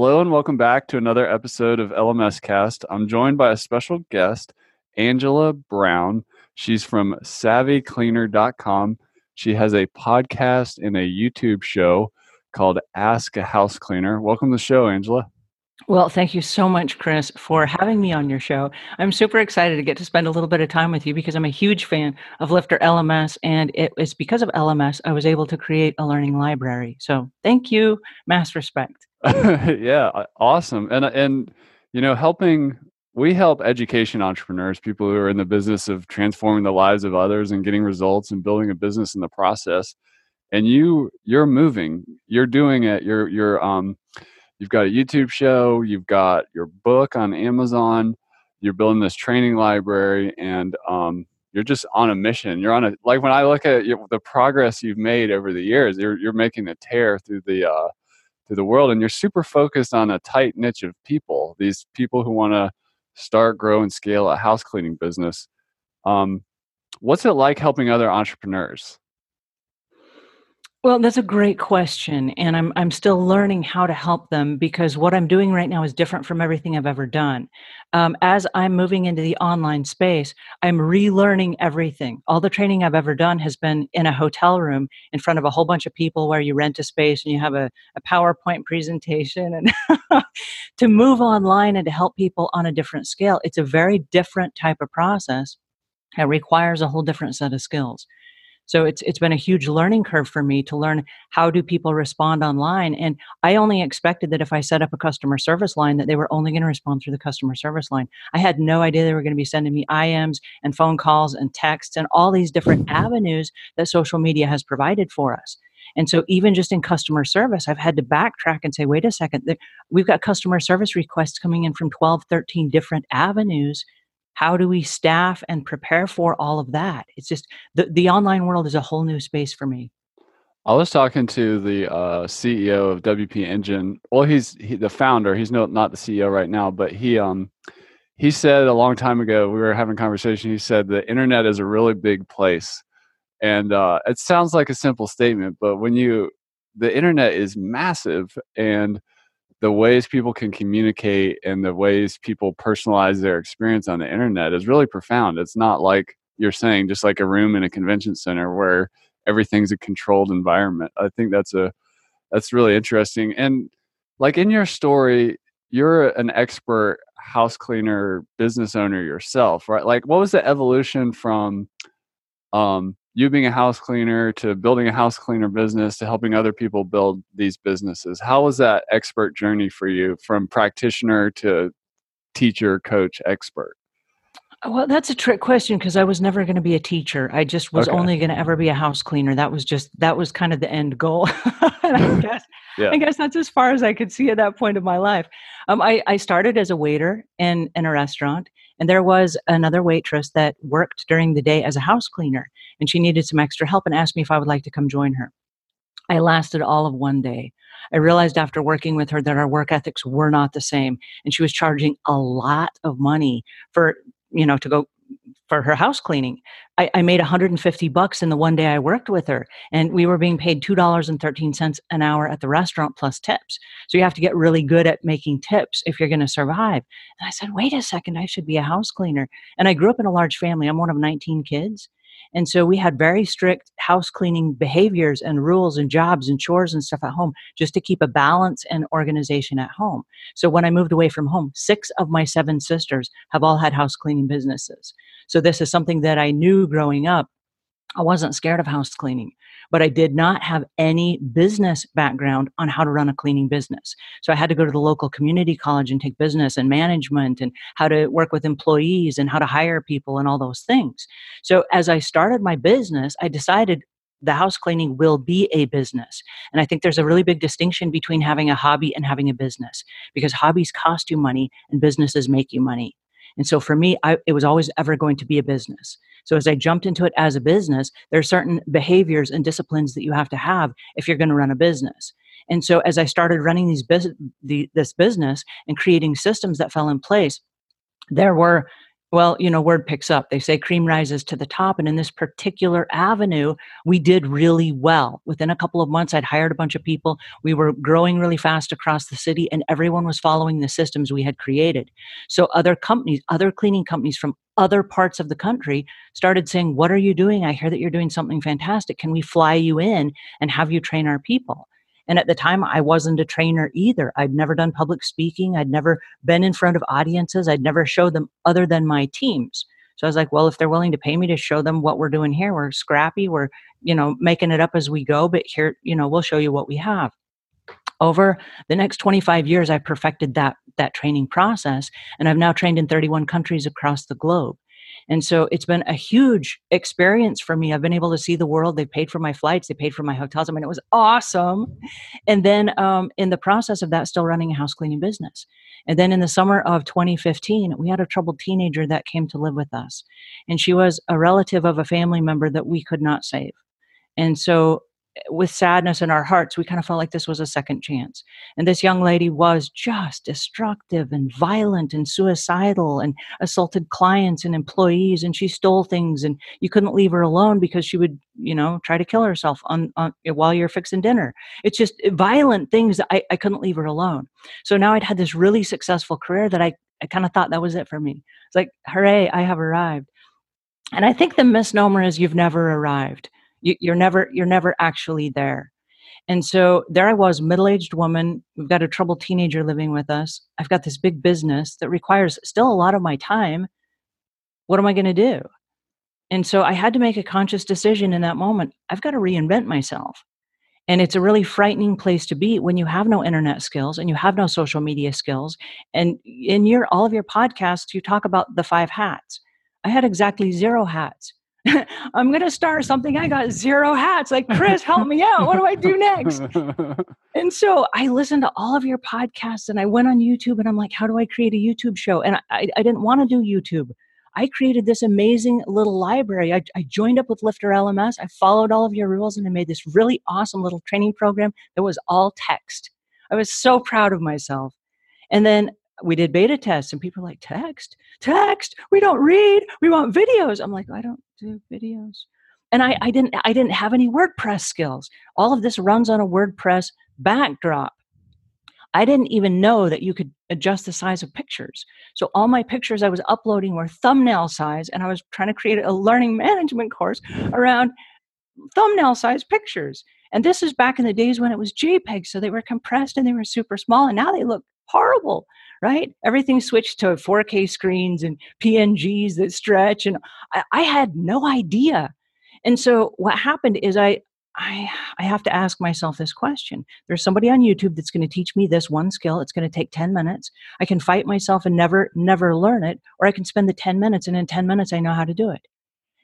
Hello, and welcome back to another episode of LMScast. I'm joined by a special guest, Angela Brown. She's from savvycleaner.com. She has a podcast and a YouTube show called Ask a House Cleaner. Welcome to the show, Angela. Well, thank you so much, Chris, for having me on your show. I'm super excited to get to spend a little bit of time with you because I'm a huge fan of Lifter LMS, and it was because of LMS I was able to create a learning library. So, thank you, mass respect. yeah, awesome, and and you know, helping we help education entrepreneurs, people who are in the business of transforming the lives of others and getting results and building a business in the process. And you, you're moving, you're doing it. You're you're um you've got a YouTube show, you've got your book on Amazon, you're building this training library, and um, you're just on a mission. You're on a like when I look at the progress you've made over the years, you're you're making a tear through the uh, through the world, and you're super focused on a tight niche of people. These people who want to start, grow, and scale a house cleaning business. Um, what's it like helping other entrepreneurs? Well, that's a great question, and I'm I'm still learning how to help them because what I'm doing right now is different from everything I've ever done. Um, as I'm moving into the online space, I'm relearning everything. All the training I've ever done has been in a hotel room in front of a whole bunch of people where you rent a space and you have a, a PowerPoint presentation. And to move online and to help people on a different scale, it's a very different type of process. It requires a whole different set of skills. So it's it's been a huge learning curve for me to learn how do people respond online. And I only expected that if I set up a customer service line that they were only going to respond through the customer service line. I had no idea they were going to be sending me IMs and phone calls and texts and all these different avenues that social media has provided for us. And so, even just in customer service, I've had to backtrack and say, wait a second, we've got customer service requests coming in from 12, 13 different avenues how do we staff and prepare for all of that? It's just the, the online world is a whole new space for me. I was talking to the uh, ceo of wp engine. Well he's he, the founder he's no, not the ceo right now but he um he said a long time ago we were having a conversation he said the internet is a really big place. And uh, it sounds like a simple statement but when you the internet is massive and the ways people can communicate and the ways people personalize their experience on the internet is really profound. It's not like you're saying just like a room in a convention center where everything's a controlled environment. I think that's a that's really interesting. And like in your story, you're an expert house cleaner business owner yourself, right? Like what was the evolution from um you being a house cleaner to building a house cleaner business to helping other people build these businesses how was that expert journey for you from practitioner to teacher coach expert well that's a trick question because i was never going to be a teacher i just was okay. only going to ever be a house cleaner that was just that was kind of the end goal I guess yeah. I guess that's as far as I could see at that point of my life. Um, I, I started as a waiter in, in a restaurant, and there was another waitress that worked during the day as a house cleaner, and she needed some extra help and asked me if I would like to come join her. I lasted all of one day. I realized after working with her that our work ethics were not the same, and she was charging a lot of money for you know to go for her house cleaning. I, I, made 150 bucks in the one day I worked with her, and we were being paid two dollars and thirteen cents an hour at the restaurant plus tips. So you have to get really good at making tips if you're going to survive. And I said, wait a second, I should be a house cleaner. And I grew up in a large family. I'm one of 19 kids, and so we had very strict house cleaning behaviors and rules and jobs and chores and stuff at home just to keep a balance and organization at home. So when I moved away from home, six of my seven sisters have all had house cleaning businesses. So this is something that I knew growing up. I wasn't scared of house cleaning but I did not have any business background on how to run a cleaning business. So I had to go to the local community college and take business and management and how to work with employees and how to hire people and all those things. So as I started my business, I decided the house cleaning will be a business. And I think there's a really big distinction between having a hobby and having a business because hobbies cost you money and businesses make you money. And so for me, I, it was always ever going to be a business. So as I jumped into it as a business, there are certain behaviors and disciplines that you have to have if you're going to run a business. And so as I started running these bus- the, this business and creating systems that fell in place, there were well, you know, word picks up. They say cream rises to the top. And in this particular avenue, we did really well. Within a couple of months, I'd hired a bunch of people. We were growing really fast across the city, and everyone was following the systems we had created. So, other companies, other cleaning companies from other parts of the country started saying, What are you doing? I hear that you're doing something fantastic. Can we fly you in and have you train our people? And at the time, I wasn't a trainer either. I'd never done public speaking. I'd never been in front of audiences. I'd never showed them other than my teams. So I was like, well, if they're willing to pay me to show them what we're doing here, we're scrappy. We're, you know, making it up as we go, but here, you know, we'll show you what we have. Over the next 25 years, I perfected that that training process, and I've now trained in 31 countries across the globe. And so it's been a huge experience for me. I've been able to see the world. They paid for my flights, they paid for my hotels. I mean, it was awesome. And then um, in the process of that, still running a house cleaning business. And then in the summer of 2015, we had a troubled teenager that came to live with us. And she was a relative of a family member that we could not save. And so with sadness in our hearts, we kind of felt like this was a second chance. And this young lady was just destructive and violent and suicidal and assaulted clients and employees. And she stole things, and you couldn't leave her alone because she would, you know, try to kill herself on, on while you're fixing dinner. It's just violent things. I, I couldn't leave her alone. So now I'd had this really successful career that I, I kind of thought that was it for me. It's like, hooray, I have arrived. And I think the misnomer is you've never arrived you, you're never you're never actually there and so there I was, middle aged woman. We've got a troubled teenager living with us. I've got this big business that requires still a lot of my time. What am I going to do? And so I had to make a conscious decision in that moment. I've got to reinvent myself. And it's a really frightening place to be when you have no internet skills and you have no social media skills. And in your all of your podcasts, you talk about the five hats. I had exactly zero hats. I'm going to start something. I got zero hats. Like, Chris, help me out. What do I do next? and so I listened to all of your podcasts and I went on YouTube and I'm like, how do I create a YouTube show? And I, I didn't want to do YouTube. I created this amazing little library. I, I joined up with Lifter LMS. I followed all of your rules and I made this really awesome little training program that was all text. I was so proud of myself. And then we did beta tests and people like text? Text? We don't read? We want videos. I'm like i don't do videos. And I, I didn't i didn't have any wordpress skills. All of this runs on a wordpress backdrop. I didn't even know that you could adjust the size of pictures. So all my pictures i was uploading were thumbnail size and i was trying to create a learning management course around thumbnail size pictures. And this is back in the days when it was jpeg so they were compressed and they were super small and now they look horrible right? Everything switched to 4K screens and PNGs that stretch. And I, I had no idea. And so what happened is I, I, I have to ask myself this question. There's somebody on YouTube that's going to teach me this one skill. It's going to take 10 minutes. I can fight myself and never, never learn it, or I can spend the 10 minutes and in 10 minutes I know how to do it.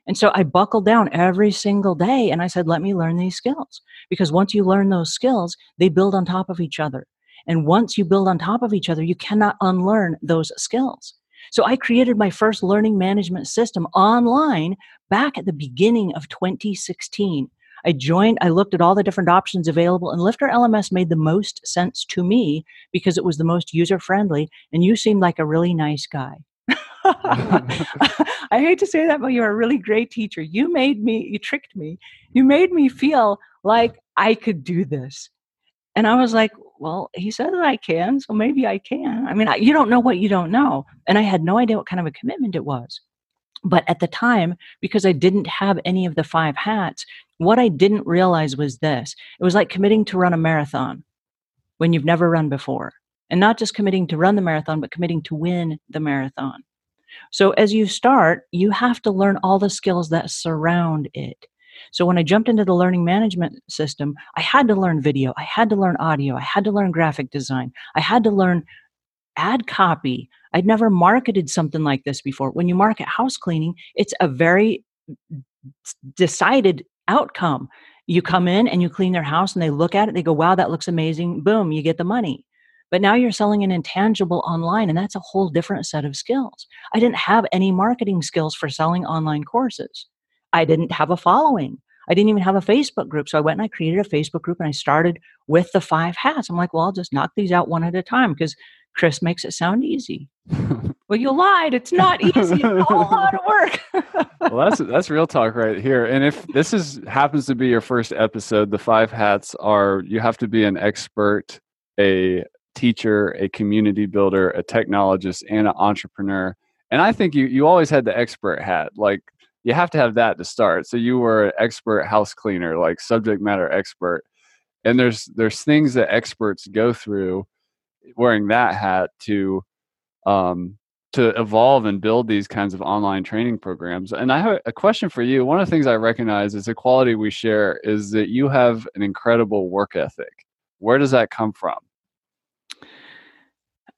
And so I buckled down every single day and I said, let me learn these skills. Because once you learn those skills, they build on top of each other. And once you build on top of each other, you cannot unlearn those skills. So I created my first learning management system online back at the beginning of 2016. I joined, I looked at all the different options available, and Lifter LMS made the most sense to me because it was the most user friendly, and you seemed like a really nice guy. I hate to say that, but you're a really great teacher. You made me, you tricked me. You made me feel like I could do this. And I was like, well, he says I can, so maybe I can. I mean, I, you don't know what you don't know. And I had no idea what kind of a commitment it was. But at the time, because I didn't have any of the five hats, what I didn't realize was this it was like committing to run a marathon when you've never run before. And not just committing to run the marathon, but committing to win the marathon. So as you start, you have to learn all the skills that surround it. So when I jumped into the learning management system, I had to learn video, I had to learn audio, I had to learn graphic design, I had to learn ad copy. I'd never marketed something like this before. When you market house cleaning, it's a very decided outcome. You come in and you clean their house and they look at it, they go, wow, that looks amazing. Boom, you get the money. But now you're selling an intangible online, and that's a whole different set of skills. I didn't have any marketing skills for selling online courses. I didn't have a following. I didn't even have a Facebook group. So I went and I created a Facebook group and I started with the five hats. I'm like, well, I'll just knock these out one at a time because Chris makes it sound easy. well, you lied. It's not easy. It's a whole lot of work. well, that's that's real talk right here. And if this is happens to be your first episode, the five hats are you have to be an expert, a teacher, a community builder, a technologist, and an entrepreneur. And I think you you always had the expert hat. Like you have to have that to start. So you were an expert house cleaner, like subject matter expert. And there's there's things that experts go through wearing that hat to um, to evolve and build these kinds of online training programs. And I have a question for you. One of the things I recognize is a quality we share is that you have an incredible work ethic. Where does that come from?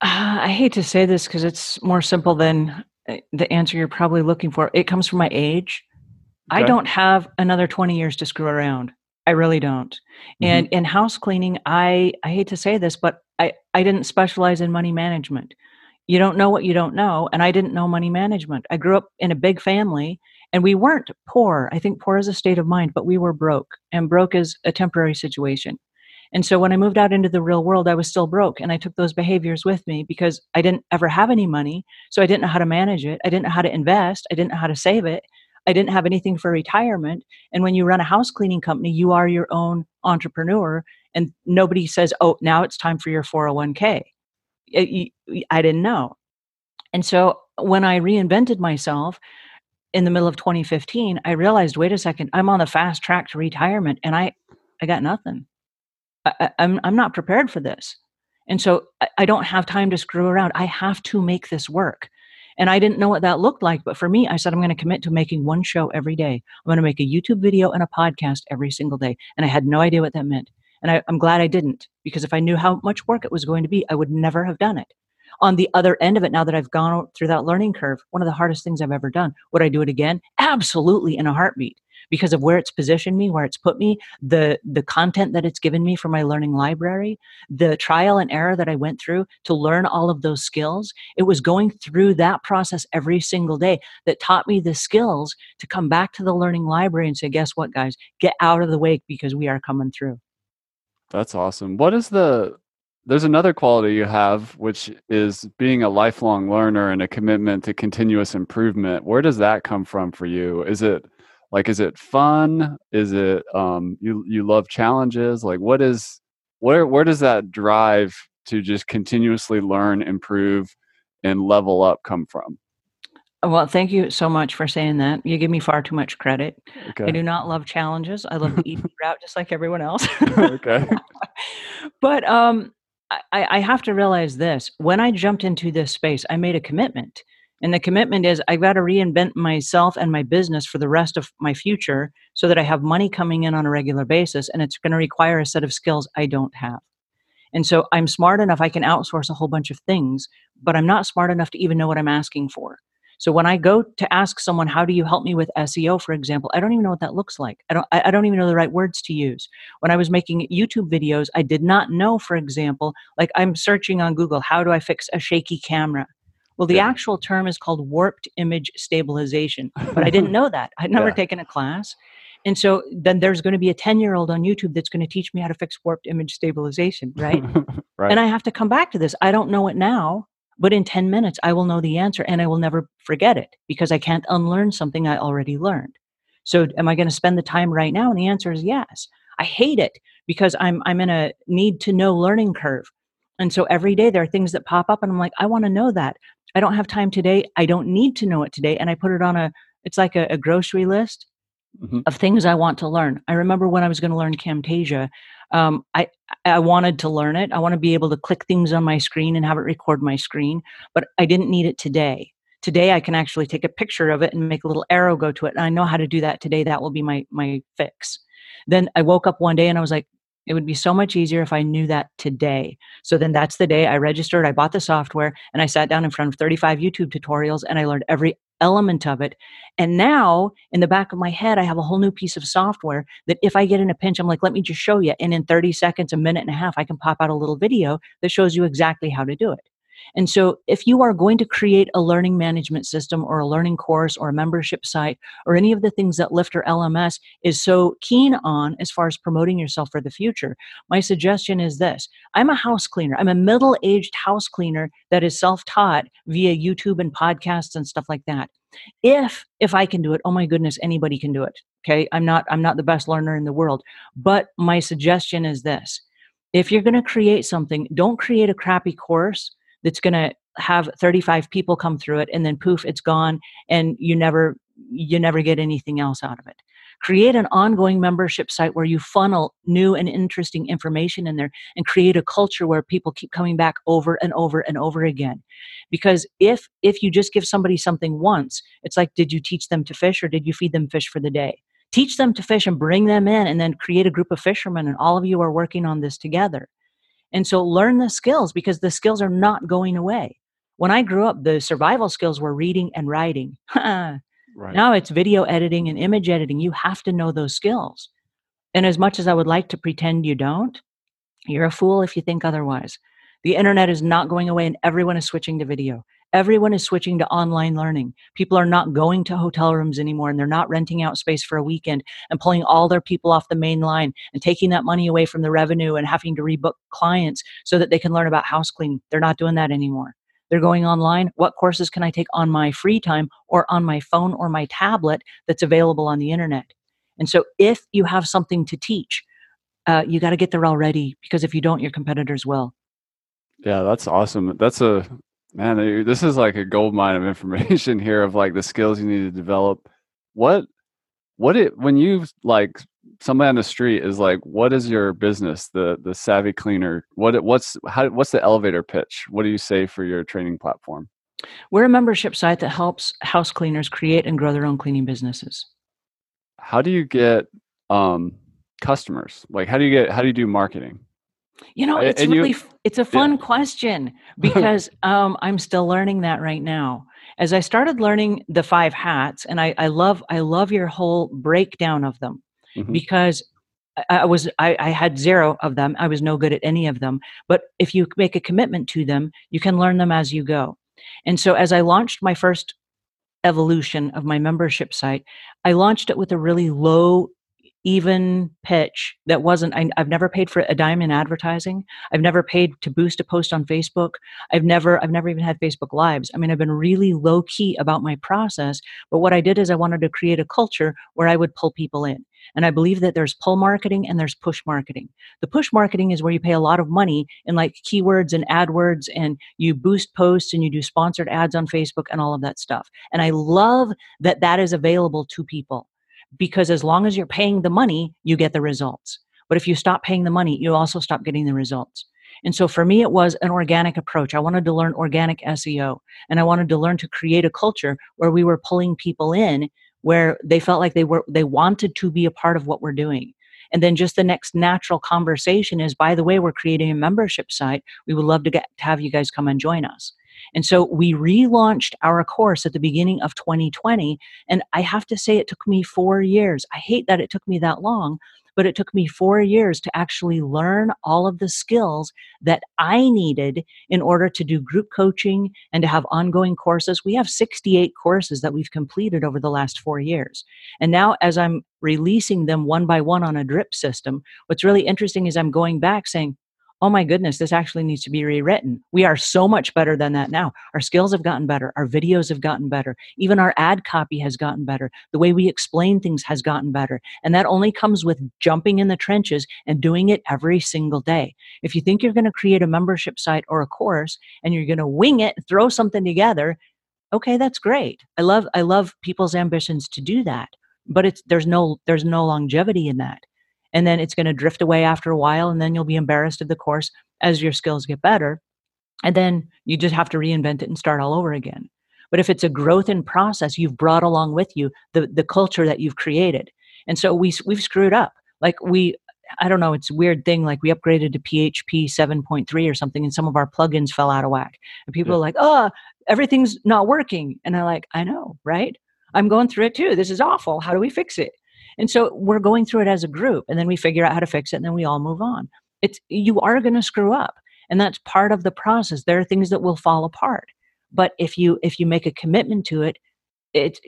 Uh, I hate to say this because it's more simple than the answer you're probably looking for. It comes from my age. Okay. I don't have another 20 years to screw around. I really don't. Mm-hmm. And in house cleaning, I I hate to say this, but I I didn't specialize in money management. You don't know what you don't know, and I didn't know money management. I grew up in a big family, and we weren't poor. I think poor is a state of mind, but we were broke, and broke is a temporary situation. And so when I moved out into the real world, I was still broke. And I took those behaviors with me because I didn't ever have any money. So I didn't know how to manage it. I didn't know how to invest. I didn't know how to save it. I didn't have anything for retirement. And when you run a house cleaning company, you are your own entrepreneur. And nobody says, oh, now it's time for your 401k. I didn't know. And so when I reinvented myself in the middle of 2015, I realized, wait a second, I'm on the fast track to retirement and I, I got nothing. I, am I'm, I'm not prepared for this. And so I, I don't have time to screw around. I have to make this work. And I didn't know what that looked like. But for me, I said, I'm going to commit to making one show every day. I'm going to make a YouTube video and a podcast every single day. And I had no idea what that meant. And I, I'm glad I didn't, because if I knew how much work it was going to be, I would never have done it. On the other end of it, now that I've gone through that learning curve, one of the hardest things I've ever done. Would I do it again? Absolutely, in a heartbeat because of where it's positioned me, where it's put me, the the content that it's given me for my learning library, the trial and error that I went through to learn all of those skills. It was going through that process every single day that taught me the skills to come back to the learning library and say, guess what, guys? Get out of the way because we are coming through. That's awesome. What is the there's another quality you have which is being a lifelong learner and a commitment to continuous improvement where does that come from for you is it like is it fun? Is it um you you love challenges? Like what is where where does that drive to just continuously learn improve and level up come from? Well thank you so much for saying that. You give me far too much credit. Okay. i do not love challenges. I love the easy route just like everyone else. Okay. But um I, I have to realize this. When i jumped into this space i made a commitment and the commitment is I've got to reinvent myself and my business for the rest of my future so that I have money coming in on a regular basis. And it's going to require a set of skills I don't have. And so I'm smart enough, I can outsource a whole bunch of things, but I'm not smart enough to even know what I'm asking for. So when I go to ask someone, how do you help me with SEO, for example, I don't even know what that looks like. I don't, I don't even know the right words to use. When I was making YouTube videos, I did not know, for example, like I'm searching on Google, how do I fix a shaky camera? Well, the yeah. actual term is called warped image stabilization, but I didn't know that. I'd never yeah. taken a class. And so then there's going to be a 10 year old on YouTube that's going to teach me how to fix warped image stabilization, right? right? And I have to come back to this. I don't know it now, but in 10 minutes, I will know the answer and I will never forget it because I can't unlearn something I already learned. So am I going to spend the time right now? And the answer is yes. I hate it because I'm, I'm in a need to know learning curve. And so every day there are things that pop up and I'm like, I want to know that. I don't have time today. I don't need to know it today. And I put it on a, it's like a, a grocery list mm-hmm. of things I want to learn. I remember when I was going to learn Camtasia, um, I, I wanted to learn it. I want to be able to click things on my screen and have it record my screen, but I didn't need it today. Today I can actually take a picture of it and make a little arrow go to it. And I know how to do that today. That will be my, my fix. Then I woke up one day and I was like, it would be so much easier if I knew that today. So then that's the day I registered, I bought the software, and I sat down in front of 35 YouTube tutorials and I learned every element of it. And now in the back of my head, I have a whole new piece of software that if I get in a pinch, I'm like, let me just show you. And in 30 seconds, a minute and a half, I can pop out a little video that shows you exactly how to do it. And so, if you are going to create a learning management system or a learning course or a membership site or any of the things that Lifter LMS is so keen on as far as promoting yourself for the future, my suggestion is this I'm a house cleaner. I'm a middle aged house cleaner that is self taught via YouTube and podcasts and stuff like that. If if I can do it, oh my goodness, anybody can do it. Okay. I'm not I'm not the best learner in the world. But my suggestion is this if you're going to create something, don't create a crappy course that's going to have 35 people come through it and then poof it's gone and you never you never get anything else out of it. Create an ongoing membership site where you funnel new and interesting information in there and create a culture where people keep coming back over and over and over again. Because if if you just give somebody something once it's like did you teach them to fish or did you feed them fish for the day? Teach them to fish and bring them in and then create a group of fishermen and all of you are working on this together and so learn the skills because the skills are not going away. When I grew up, the survival skills were reading and writing. right. Now it's video editing and image editing. You have to know those skills. And as much as I would like to pretend you don't, you're a fool if you think otherwise. The internet is not going away and everyone is switching to video. Everyone is switching to online learning. People are not going to hotel rooms anymore and they're not renting out space for a weekend and pulling all their people off the main line and taking that money away from the revenue and having to rebook clients so that they can learn about house cleaning. They're not doing that anymore. They're going online. What courses can I take on my free time or on my phone or my tablet that's available on the internet? And so if you have something to teach, uh, you got to get there already because if you don't, your competitors will. Yeah, that's awesome. That's a Man, this is like a gold mine of information here of like the skills you need to develop. What, what it when you like somebody on the street is like, what is your business? The the savvy cleaner. What what's how what's the elevator pitch? What do you say for your training platform? We're a membership site that helps house cleaners create and grow their own cleaning businesses. How do you get um, customers? Like, how do you get how do you do marketing? You know, it's and really you, it's a fun yeah. question because um, I'm still learning that right now. As I started learning the five hats, and I, I love I love your whole breakdown of them mm-hmm. because I, I was I, I had zero of them. I was no good at any of them. But if you make a commitment to them, you can learn them as you go. And so, as I launched my first evolution of my membership site, I launched it with a really low even pitch that wasn't I, have never paid for a dime in advertising. I've never paid to boost a post on facebook. I've never i've never even had facebook lives. I mean i've been really low key about my process but what i did is i wanted to create a culture where i would pull people in. And i believe that there's pull marketing and there's push marketing. The push marketing is where you pay a lot of money in like keywords and adwords and you boost posts and you do sponsored ads on facebook and all of that stuff. And i love that that is available to people because as long as you're paying the money, you get the results. But if you stop paying the money, you also stop getting the results. And so for me, it was an organic approach. I wanted to learn organic SEO and I wanted to learn to create a culture where we were pulling people in where they felt like they were, they wanted to be a part of what we're doing. And then just the next natural conversation is, by the way, we're creating a membership site. We would love to get to have you guys come and join us. And so we relaunched our course at the beginning of 2020. And I have to say, it took me four years. I hate that it took me that long, but it took me four years to actually learn all of the skills that I needed in order to do group coaching and to have ongoing courses. We have 68 courses that we've completed over the last four years. And now, as I'm releasing them one by one on a drip system, what's really interesting is I'm going back saying, oh my goodness, this actually needs to be rewritten. We are so much better than that now. Our skills have gotten better. Our videos have gotten better. Even our ad copy has gotten better. The way we explain things has gotten better. And that only comes with jumping in the trenches and doing it every single day. If you think you're going to create a membership site or a course and you're going to wing it, throw something together, okay, that's great. I love I love people's ambitions to do that. But it's there's no there's no longevity in that and then it's going to drift away after a while and then you'll be embarrassed of the course as your skills get better and then you just have to reinvent it and start all over again but if it's a growth in process you've brought along with you the the culture that you've created and so we we've screwed up like we I don't know, it's a weird thing. Like we upgraded to PHP 7.3 or something, and some of our plugins fell out of whack. And people yeah. are like, oh, everything's not working. And I'm like, I know, right? I'm going through it too. This is awful. How do we fix it? And so we're going through it as a group, and then we figure out how to fix it, and then we all move on. It's you are going to screw up, and that's part of the process. There are things that will fall apart, but if you if you make a commitment to it, it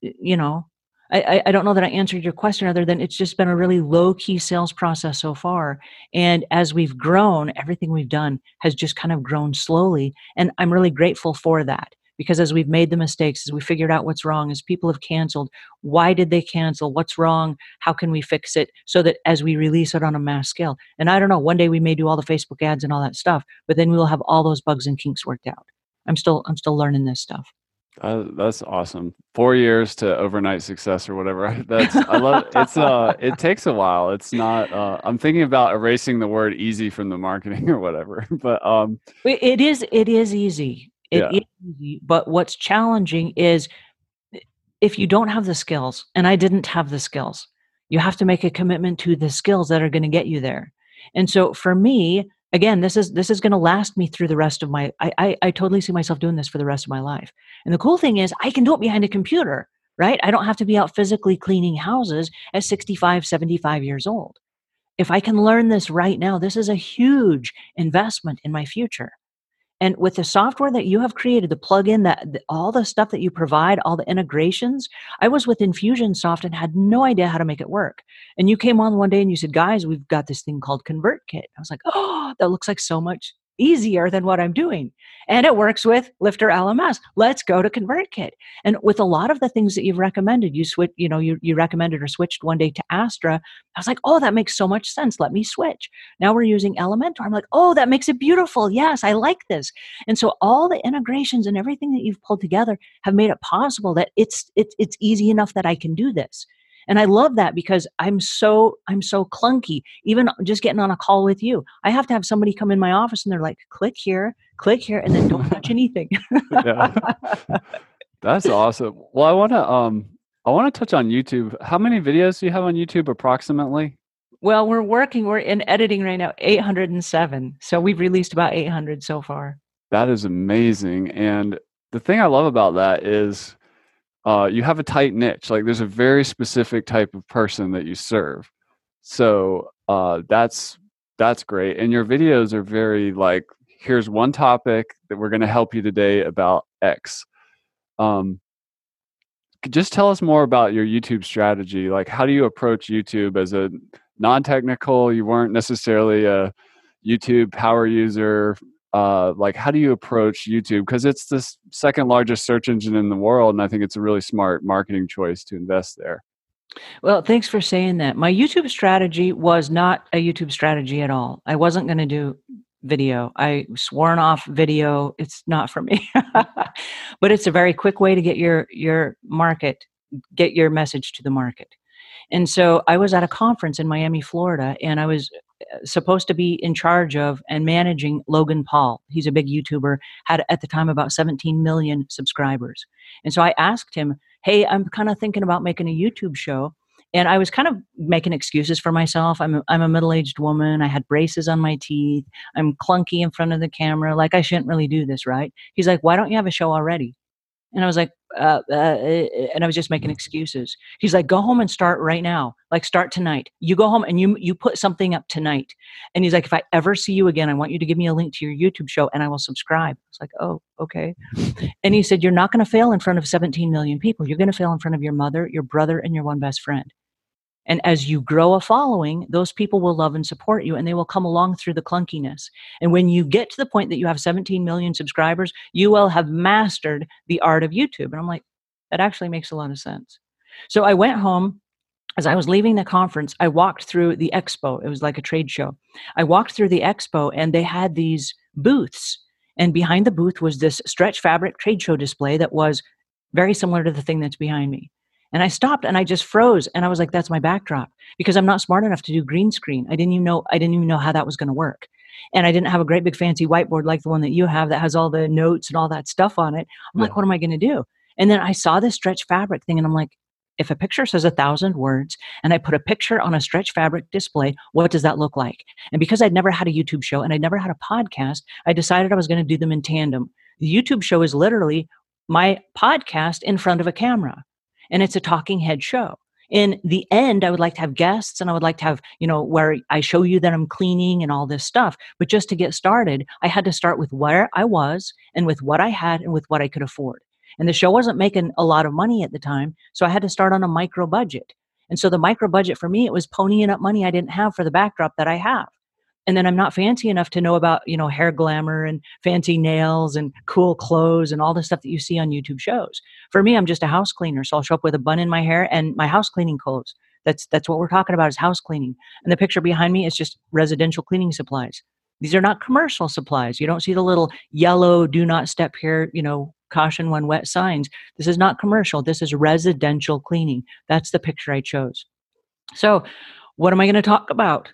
you know I, I don't know that I answered your question other than it's just been a really low key sales process so far. And as we've grown, everything we've done has just kind of grown slowly. And I'm really grateful for that because as we've made the mistakes, as we figured out what's wrong, as people have canceled, why did they cancel? What's wrong? How can we fix it so that as we release it on a mass scale? And I don't know, one day we may do all the Facebook ads and all that stuff, but then we will have all those bugs and kinks worked out. I'm still I'm still learning this stuff. Uh, that's awesome. Four years to overnight success or whatever. That's I love. It's uh, it takes a while. It's not. Uh, I'm thinking about erasing the word easy from the marketing or whatever. But um, it is. It is easy. It yeah. is easy. But what's challenging is if you don't have the skills, and I didn't have the skills, you have to make a commitment to the skills that are going to get you there. And so for me, again this is this is going to last me through the rest of my I, I, I totally see myself doing this for the rest of my life and the cool thing is i can do it behind a computer right i don't have to be out physically cleaning houses at 65 75 years old if i can learn this right now this is a huge investment in my future and with the software that you have created, the plugin, that all the stuff that you provide, all the integrations, I was with Infusionsoft and had no idea how to make it work. And you came on one day and you said, "Guys, we've got this thing called ConvertKit." I was like, "Oh, that looks like so much easier than what I'm doing. And it works with Lifter LMS. Let's go to ConvertKit. And with a lot of the things that you've recommended, you switch, you know, you, you recommended or switched one day to Astra. I was like, oh, that makes so much sense. Let me switch. Now we're using Elementor. I'm like, oh, that makes it beautiful. Yes, I like this. And so all the integrations and everything that you've pulled together have made it possible that it's it's it's easy enough that I can do this and i love that because i'm so i'm so clunky even just getting on a call with you. I have to have somebody come in my office and they're like click here click here and then don't touch anything. That's awesome. Well i want to um i want to touch on youtube. How many videos do you have on youtube approximately? Well we're working we're in editing right now 807 so we've released about 800 so far. That is amazing. And the thing i love about that is uh, you have a tight niche. Like there's a very specific type of person that you serve. So uh, that's that's great. And your videos are very like here's one topic that we're going to help you today about X. Um, just tell us more about your YouTube strategy. Like, how do you approach YouTube as a non-technical? You weren't necessarily a YouTube power user uh, like how do you approach youtube? Because it's the second largest search engine in the world and i think it's a really smart marketing choice to invest there. Well thanks for saying that. My youtube strategy was not a youtube strategy at all. I wasn't going to do video. I sworn off video. It's not for me. But it's a very quick way to get your your market get your message to the market. And so I was at a conference in Miami, Florida, and I was supposed to be in charge of and managing Logan Paul. He's a big YouTuber, had at the time about 17 million subscribers. And so I asked him, Hey, I'm kind of thinking about making a YouTube show. And I was kind of making excuses for myself. I'm a, I'm a middle aged woman. I had braces on my teeth. I'm clunky in front of the camera. Like, I shouldn't really do this, right? He's like, Why don't you have a show already? And I was like, uh, uh, and I was just making excuses. He's like, go home and start right now. Like, start tonight. You go home and you you put something up tonight. And he's like, if I ever see you again, I want you to give me a link to your YouTube show, and I will subscribe. It's like, oh, okay. And he said, you're not going to fail in front of 17 million people. You're going to fail in front of your mother, your brother, and your one best friend. And as you grow a following, those people will love and support you and they will come along through the clunkiness. And when you get to the point that you have 17 million subscribers, you will have mastered the art of YouTube. And I'm like, that actually makes a lot of sense. So I went home. As I was leaving the conference, I walked through the expo. It was like a trade show. I walked through the expo and they had these booths. And behind the booth was this stretch fabric trade show display that was very similar to the thing that's behind me. And I stopped and I just froze and I was like, that's my backdrop because I'm not smart enough to do green screen. I didn't even know I didn't even know how that was going to work. And I didn't have a great big fancy whiteboard like the one that you have that has all the notes and all that stuff on it. I'm yeah. like, what am I going to do? And then I saw this stretch fabric thing and I'm like, if a picture says a thousand words and I put a picture on a stretch fabric display, what does that look like? And because I'd never had a YouTube show and I'd never had a podcast, I decided I was going to do them in tandem. The YouTube show is literally my podcast in front of a camera, and it's a talking head show. In the end i would like to have guests and i would like to have you know where i show you that i'm cleaning and all this stuff. But just to get started i had to start with where i was and with what i had and with what i could afford. And the show wasn't making a lot of money at the time so i had to start on a micro budget. And so the micro budget for me it was ponying up money i didn't have for the backdrop that i have and then I'm not fancy enough to know about, you know, hair glamour and fancy nails and cool clothes and all the stuff that you see on YouTube shows. For me, I'm just a house cleaner. So I'll show up with a bun in my hair and my house cleaning clothes. That's that's what we're talking about is house cleaning. And the picture behind me is just residential cleaning supplies. These are not commercial supplies. You don't see the little yellow do not step here, you know, caution when wet signs. This is not commercial. This is residential cleaning. That's the picture I chose. So, what am I going to talk about?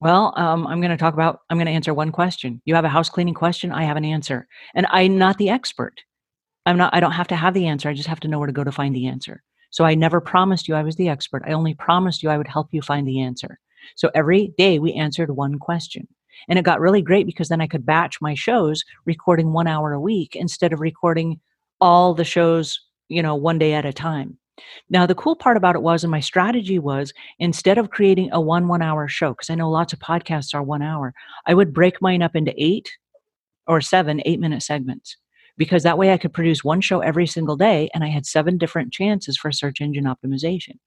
Well, um, I'm going to talk about, I'm going to answer one question. You have a house cleaning question, I have an answer. And I'm not the expert. I'm not, I don't have to have the answer. I just have to know where to go to find the answer. So I never promised you I was the expert. I only promised you I would help you find the answer. So every day we answered one question. And it got really great because then I could batch my shows recording one hour a week instead of recording all the shows, you know, one day at a time. Now, the cool part about it was, and my strategy was instead of creating a one one hour show, because I know lots of podcasts are one hour, I would break mine up into eight or seven eight minute segments because that way I could produce one show every single day and I had seven different chances for search engine optimization.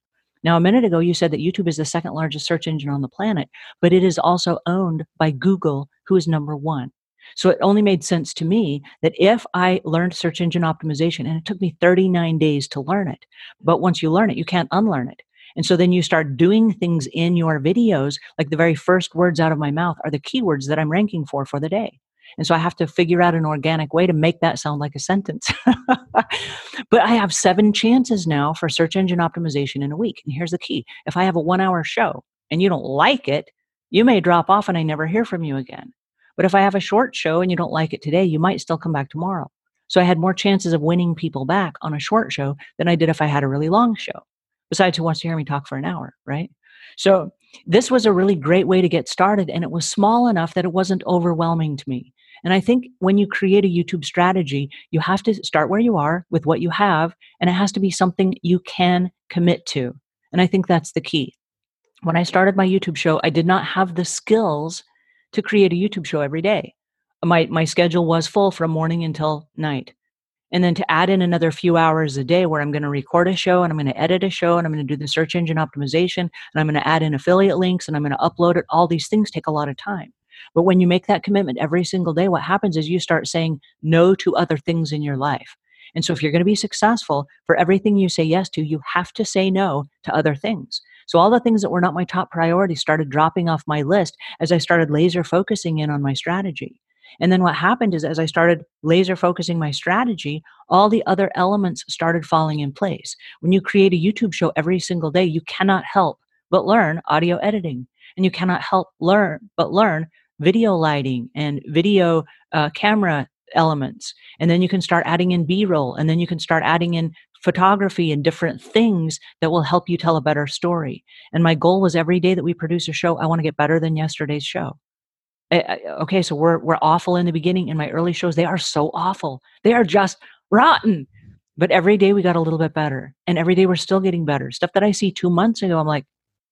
Now, a minute ago, you said that YouTube is the second largest search engine on the planet, but it is also owned by Google, who is number one. So it only made sense to me that if I learned search engine optimization, and it took me 39 days to learn it, but once you learn it, you can't unlearn it. And so then you start doing things in your videos, like the very first words out of my mouth are the keywords that I'm ranking for for the day. And so I have to figure out an organic way to make that sound like a sentence. but I have seven chances now for search engine optimization in a week. And here's the key if I have a one hour show and you don't like it, you may drop off and I never hear from you again. But if I have a short show and you don't like it today, you might still come back tomorrow. So I had more chances of winning people back on a short show than I did if I had a really long show. Besides, who wants to hear me talk for an hour, right? So this was a really great way to get started, and it was small enough that it wasn't overwhelming to me. And I think when you create a YouTube strategy, you have to start where you are with what you have, and it has to be something you can commit to. And I think that's the key. When I started my YouTube show, I did not have the skills to create a YouTube show every day. My my schedule was full from morning until night. And then to add in another few hours a day where I'm going to record a show and I'm going to edit a show and I'm going to do the search engine optimization and I'm going to add in affiliate links and I'm going to upload it. All these things take a lot of time. But when you make that commitment every single day, what happens is you start saying no to other things in your life. And so if you're going to be successful, for everything you say yes to, you have to say no to other things. So all the things that were not my top priority started dropping off my list as I started laser focusing in on my strategy. And then what happened is as I started laser focusing my strategy, all the other elements started falling in place. When you create a YouTube show every single day, you cannot help but learn audio editing. And you cannot help learn but learn video lighting and video uh, camera elements and then you can start adding in b-roll and then you can start adding in photography and different things that will help you tell a better story. And my goal was every day that we produce a show, I want to get better than yesterday's show. I, I, okay, so we're we're awful in the beginning. In my early shows, they are so awful. They are just rotten. But every day we got a little bit better, and every day we're still getting better. Stuff that I see two months ago, I'm like,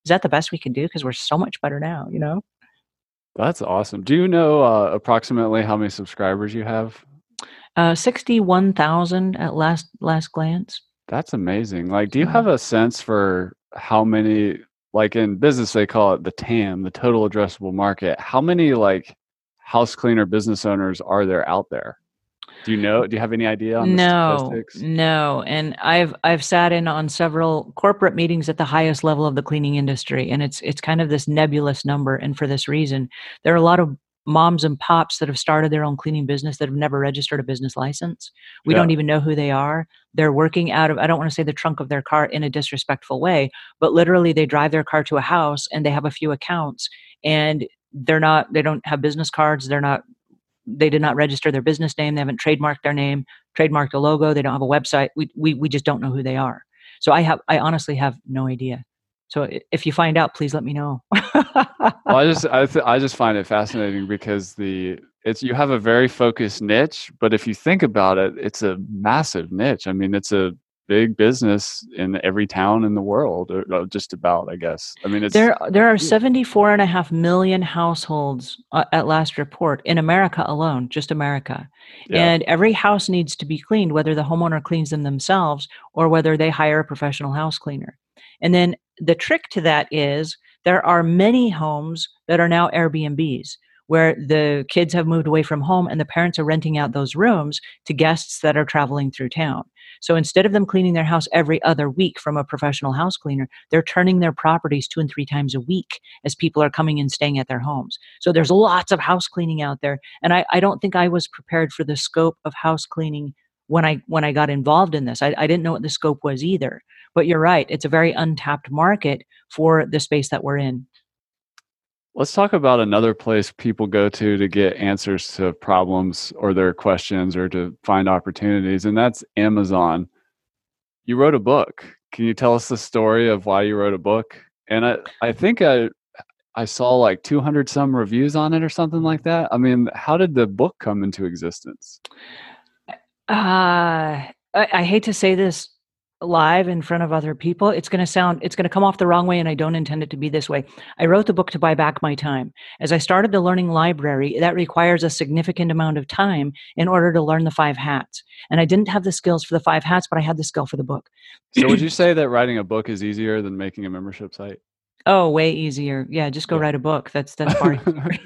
is that the best we can do? Because we're so much better now, you know. That's awesome. Do you know uh, approximately how many subscribers you have? Uh, 61,000 at last last glance. That's amazing. Like, do you have a sense for how many, like in business, they call it the TAM, the total addressable market. How many like house cleaner business owners are there out there? Do you know? Do you have any idea on no, No, and I've I've sat in on several corporate meetings at the highest level of the cleaning industry, and it's it's kind of this nebulous number. And for this reason, there are a lot of moms and pops that have started their own cleaning business that have never registered a business license. We yeah. don't even know who they are. They're working out of, I don't want to say the trunk of their car in a disrespectful way, but literally they drive their car to a house and they have a few accounts and they're not, they don't have business cards. They're not, they did not register their business name. They haven't trademarked their name, trademarked a logo. They don't have a website. We, we, we just don't know who they are. So I have, I honestly have no idea. So if you find out, please let me know. well, I just, I, th- I just find it fascinating because the, it's, you have a very focused niche, but if you think about it, it's a massive niche. I mean, it's a big business in every town in the world or, just about i guess i mean there there are 74 and a half million households uh, at last report in america alone just america yeah. and every house needs to be cleaned whether the homeowner cleans them themselves or whether they hire a professional house cleaner and then the trick to that is there are many homes that are now airbnbs where the kids have moved away from home and the parents are renting out those rooms to guests that are traveling through town. So instead of them cleaning their house every other week from a professional house cleaner, they're turning their properties two and three times a week as people are coming and staying at their homes. So there's lots of house cleaning out there. And I, I don't think I was prepared for the scope of house cleaning when I when I got involved in this. I, I didn't know what the scope was either. But you're right, it's a very untapped market for the space that we're in. Let's talk about another place people go to to get answers to problems or their questions or to find opportunities, and that's Amazon. You wrote a book. Can you tell us the story of why you wrote a book? And I, I think I, I saw like 200 some reviews on it or something like that. I mean, how did the book come into existence? Uh, I, I hate to say this live in front of other people it's going to sound it's going to come off the wrong way and i don't intend it to be this way. I wrote the book to buy back my time. As i started the learning library that requires a significant amount of time in order to learn the five hats. And i didn't have the skills for the five hats but i had the skill for the book. So would you say that writing a book is easier than making a membership site? Oh way easier. Yeah just go yeah. write a book. That's that's far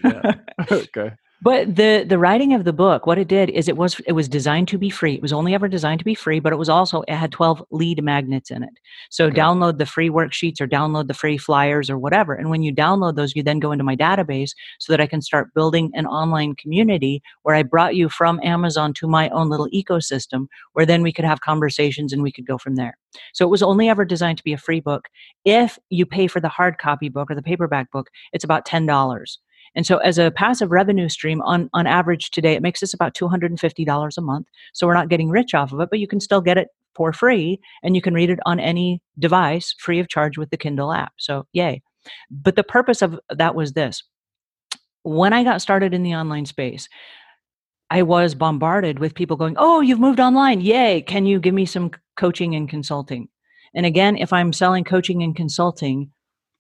okay but the the writing of the book, what it did is it was it was designed to be free. It was only ever designed to be free, but it was also it had 12 lead magnets in it. So okay. download the free worksheets or download the free flyers or whatever. And when you download those, you then go into my database so that I can start building an online community where I brought you from Amazon to my own little ecosystem where then we could have conversations and we could go from there. So it was only ever designed to be a free book. If you pay for the hard copy book or the paperback book, it's about $10. And so as a passive revenue stream on, on average today, it makes us about $250 a month. So we're not getting rich off of it, but you can still get it for free and you can read it on any device free of charge with the Kindle app. So yay. But the purpose of that was this. When I got started in the online space, I was bombarded with people going, Oh, you've moved online. Yay. Can you give me some coaching and consulting? And again, if I'm selling coaching and consulting,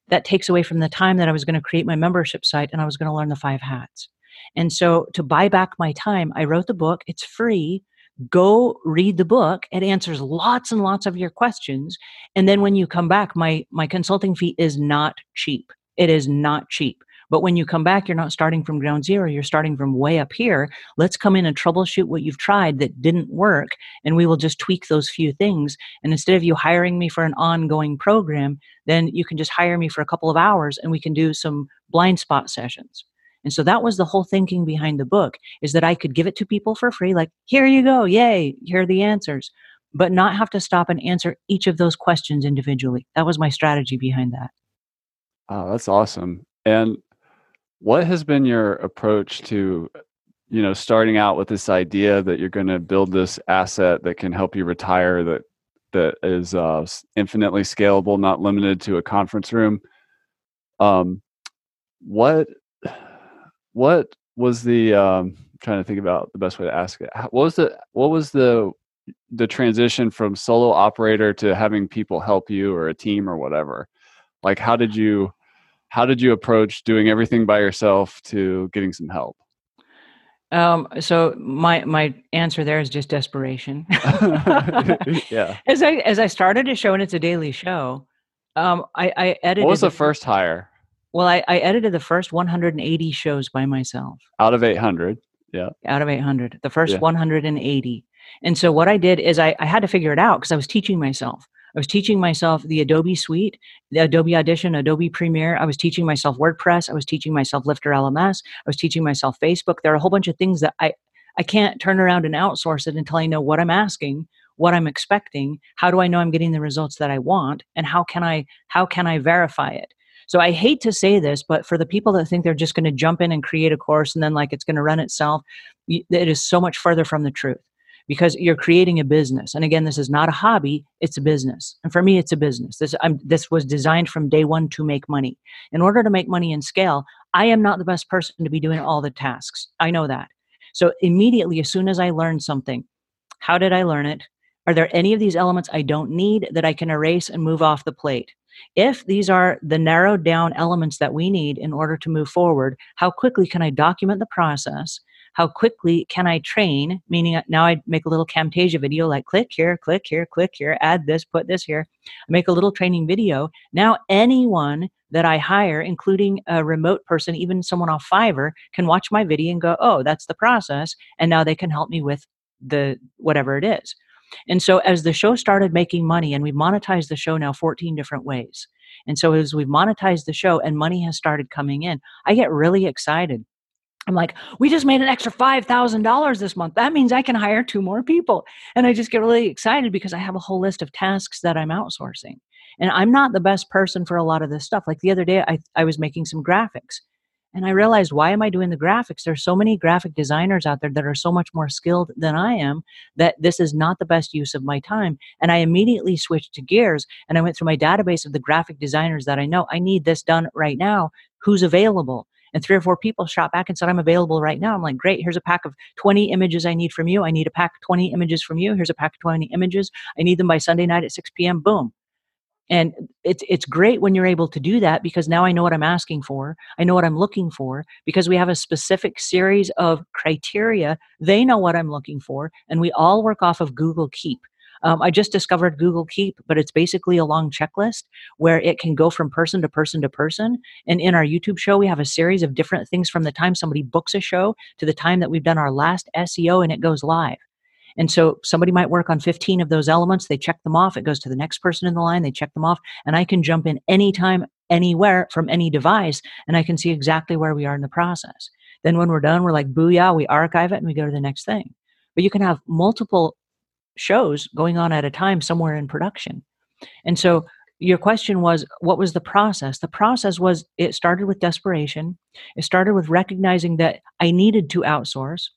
that takes away from the time that I was going to create my membership site and I was going to learn the five hats. And so to buy back my time, I wrote the book. It's free. Go read the book. It answers lots and lots of your questions. And then when you come back, my my consulting fee is not cheap. It is not cheap. But when you come back, you're not starting from ground zero, you're starting from way up here. Let's come in and troubleshoot what you've tried that didn't work, and we will just tweak those few things. And instead of you hiring me for an ongoing program, then you can just hire me for a couple of hours and we can do some blind spot sessions. And so that was the whole thinking behind the book is that I could give it to people for free, like, here you go, yay, here are the answers, but not have to stop and answer each of those questions individually. That was my strategy behind that. Oh, that's awesome. And what has been your approach to, you know, starting out with this idea that you're going to build this asset that can help you retire that that is uh, infinitely scalable, not limited to a conference room? Um, what what was the um, trying to think about the best way to ask it? What was the what was the the transition from solo operator to having people help you or a team or whatever? Like, how did you how did you approach doing everything by yourself to getting some help? Um, so my my answer there is just desperation. yeah. As I as I started a show and it's a daily show, um, I, I edited. What was the, the first hire? Well, I, I edited the first 180 shows by myself. Out of 800. Yeah. Out of 800. The first yeah. 180. And so what I did is I, I had to figure it out because I was teaching myself. I was teaching myself the Adobe Suite, the Adobe Audition, Adobe Premiere. I was teaching myself WordPress. I was teaching myself Lifter LMS. I was teaching myself Facebook. There are a whole bunch of things that I, I can't turn around and outsource it until I know what I'm asking, what I'm expecting, how do I know I'm getting the results that I want, and how can I how can I verify it? So I hate to say this, but for the people that think they're just going to jump in and create a course and then like it's going to run itself, it is so much further from the truth because you're creating a business. And again, this is not a hobby, it's a business. And for me, it's a business. This, I'm, this was designed from day one to make money. In order to make money and scale, I am not the best person to be doing all the tasks. I know that. So immediately, as soon as I learn something, how did I learn it? Are there any of these elements I don't need that I can erase and move off the plate? If these are the narrowed down elements that we need in order to move forward, how quickly can I document the process? How quickly can I train? Meaning uh, now I make a little Camtasia video like click here, click here, click here, add this, put this here. I make a little training video. Now anyone that I hire, including a remote person, even someone off Fiverr, can watch my video and go, oh, that's the process. And now they can help me with the whatever it is. And so as the show started making money, and we've monetized the show now 14 different ways. And so as we've monetized the show and money has started coming in, I get really excited. I'm like, we just made an extra $5,000 this month. That means I can hire two more people. And I just get really excited because I have a whole list of tasks that I'm outsourcing. And I'm not the best person for a lot of this stuff. Like the other day, I, I was making some graphics and I realized, why am I doing the graphics? There's so many graphic designers out there that are so much more skilled than I am that this is not the best use of my time. And I immediately switched to gears and I went through my database of the graphic designers that I know. I need this done right now. Who's available? And three or four people shot back and said, I'm available right now. I'm like, great, here's a pack of 20 images I need from you. I need a pack of 20 images from you. Here's a pack of 20 images. I need them by Sunday night at 6 p.m. Boom. And it's it's great when you're able to do that because now I know what I'm asking for. I know what I'm looking for because we have a specific series of criteria. They know what I'm looking for, and we all work off of Google Keep. Um, I just discovered Google Keep, but it's basically a long checklist where it can go from person to person to person. And in our YouTube show, we have a series of different things from the time somebody books a show to the time that we've done our last SEO and it goes live. And so somebody might work on 15 of those elements. They check them off. It goes to the next person in the line. They check them off. And I can jump in anytime, anywhere from any device, and I can see exactly where we are in the process. Then when we're done, we're like, booyah, we archive it and we go to the next thing. But you can have multiple shows going on at a time somewhere in production. And so your question was what was the process? The process was it started with desperation. It started with recognizing that i needed to outsource.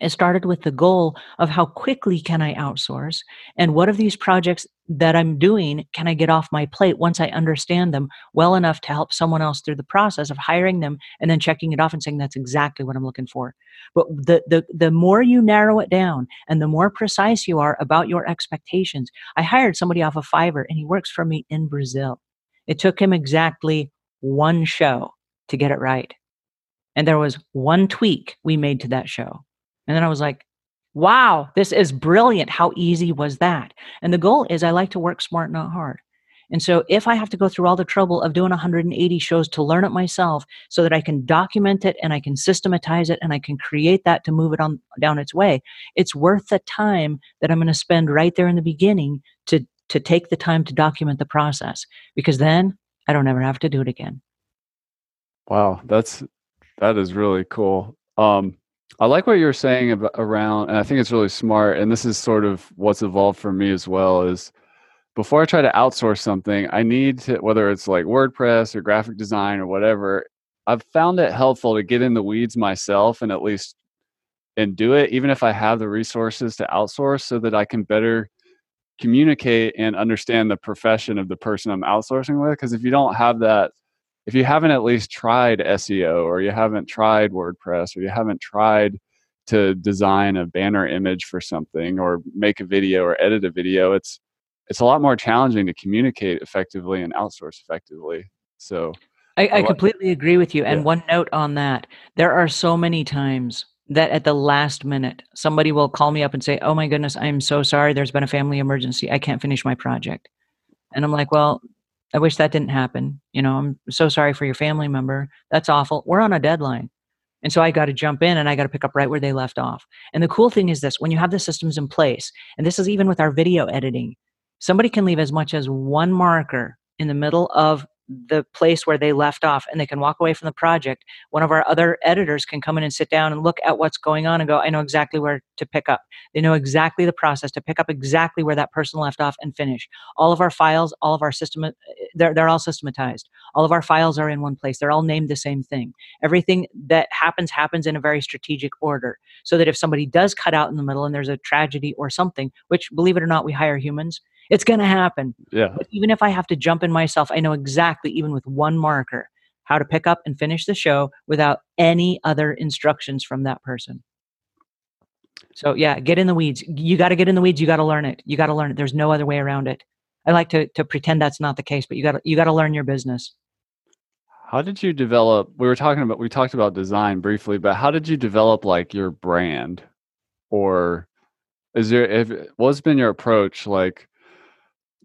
It started with the goal of how quickly can I outsource? And what of these projects that I'm doing can I get off my plate once I understand them well enough to help someone else through the process of hiring them and then checking it off and saying that's exactly what I'm looking for. But the the the more you narrow it down and the more precise you are about your expectations. I hired somebody off of Fiverr and he works for me in Brazil. It took him exactly one show to get it right. And there was one tweak we made to that show and then I was like, wow, this is brilliant. How easy was that? And the goal is I like to work smart, not hard. And so if I have to go through all the trouble of doing 180 shows to learn it myself so that I can document it and I can systematize it and I can create that to move it on down its way, it's worth the time that I'm going to spend right there in the beginning to to take the time to document the process because then I don't ever have to do it again. Wow, that's that is really cool. Um I like what you're saying about, around, and I think it's really smart. And this is sort of what's evolved for me as well. Is before I try to outsource something, I need to, whether it's like WordPress or graphic design or whatever, I've found it helpful to get in the weeds myself and at least and do it, even if I have the resources to outsource, so that I can better communicate and understand the profession of the person I'm outsourcing with. Because if you don't have that if you haven't at least tried SEO or you haven't tried WordPress or you haven't tried to design a banner image for something or make a video or edit a video, it's it's a lot more challenging to communicate effectively and outsource effectively. So I, I completely agree with you. And yeah. one note on that, there are so many times that at the last minute somebody will call me up and say, Oh my goodness, I'm so sorry. There's been a family emergency. I can't finish my project. And I'm like, Well, I wish that didn't happen. You know, I'm so sorry for your family member. That's awful. We're on a deadline. And so I got to jump in and I got to pick up right where they left off. And the cool thing is this when you have the systems in place, and this is even with our video editing, somebody can leave as much as one marker in the middle of the place where they left off and they can walk away from the project. One of our other editors can come in and sit down and look at what's going on and go i know exactly where to pick up. They know exactly the process to pick up exactly where that person left off and finish. All of our files all of our system uh, they're, they're all systematized. All of our files are in one place. They're all named the same thing. Everything that happens happens in a very strategic order so that if somebody does cut out in the middle and there's a tragedy or something which believe it or not we hire humans it's going to happen. Yeah. But even if I have to jump in myself, I know exactly, even with one marker, how to pick up and finish the show without any other instructions from that person. So yeah, get in the weeds. You got to get in the weeds. You got to learn it. You got to learn it. There's no other way around it. I like to to pretend that's not the case, but you got to you got to learn your business. How did you develop? We were talking about we talked about design briefly, but how did you develop like your brand, or is there? If, what's been your approach? Like,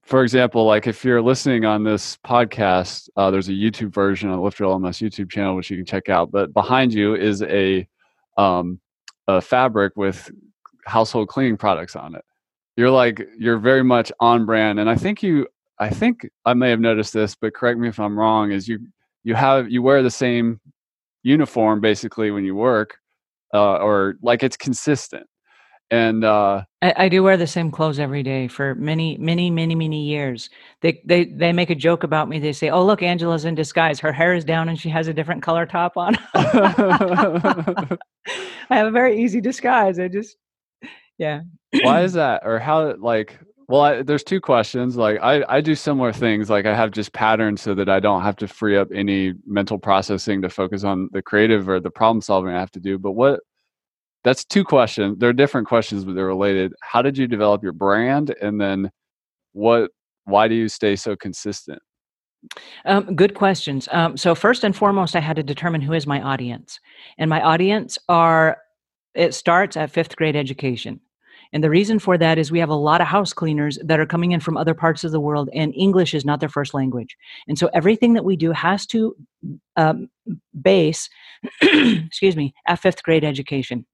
for example, like if you're listening on this podcast, uh, there's a YouTube version on the Lifter LMS YouTube channel which you can check out. But behind you is a um, a fabric with household cleaning products on it. You're like you're very much on brand, and I think you, I think I may have noticed this, but correct me if I'm wrong. Is you you have you wear the same uniform basically when you work, uh, or like it's consistent and uh, I, I, do wear the same clothes every day for many, many, many, many years. They they they make a joke about me. They say, "Oh, look, Angela's in disguise. Her hair is down and she has a different color top on." I have a very easy disguise. I just, yeah. Why is that, or how? Like, well, I, there's two questions. Like, I I do similar things. Like, I have just patterns so that I don't have to free up any mental processing to focus on the creative or the problem solving I have to do. But what that's two questions. They're different questions, but they're related. How did you develop your brand, and then what? Why do you stay so consistent? Um, good questions. Um, so first and foremost, I had to determine who is my audience, and my audience are. It starts at fifth grade education. And the reason for that is we have a lot of house cleaners that are coming in from other parts of the world, and English is not their first language. And so everything that we do has to um, base, excuse me, at fifth grade education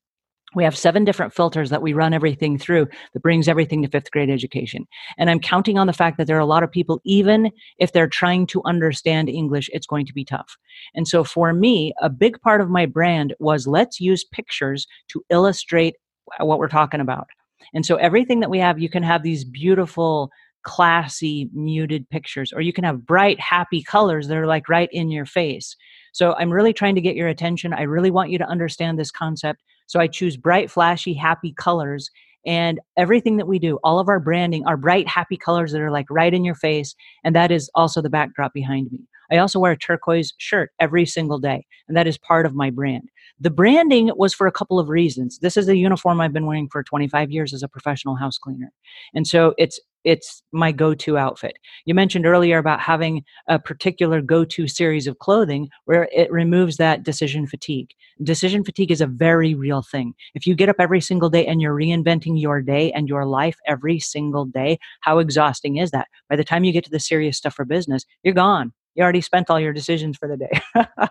we have seven different filters that we run everything through that brings everything to fifth grade education. And I'm counting on the fact that there are a lot of people, even if they're trying to understand English, it's going to be tough. And so for me, a big part of my brand was let's use pictures to illustrate what we're talking about. And so everything that we have, you can have these beautiful, classy, muted pictures, or you can have bright, happy colors that are like right in your face. So I'm really trying to get your attention. I really want you to understand this concept. So I choose bright, flashy, happy colors. And everything that we do, all of our branding are bright, happy colors that are like right in your face. And that is also the backdrop behind me. I also wear a turquoise shirt every single day, and that is part of my brand. The branding was for a couple of reasons. This is a uniform I've been wearing for 25 years as a professional house cleaner. And so it's it's my go-to outfit. You mentioned earlier about having a particular go-to series of clothing where it removes that decision fatigue. Decision fatigue is a very real thing. If you get up every single day and you're reinventing your day and your life every single day, how exhausting is that? By the time you get to the serious stuff for business, you're gone. You already spent all your decisions for the day.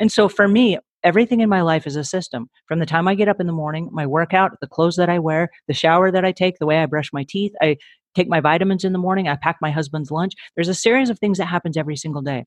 and so for me, everything in my life is a system. From the time I get up in the morning, my workout, the clothes that I wear, the shower that I take, the way I brush my teeth, I take my vitamins in the morning, I pack my husband's lunch. There's a series of things that happens every single day.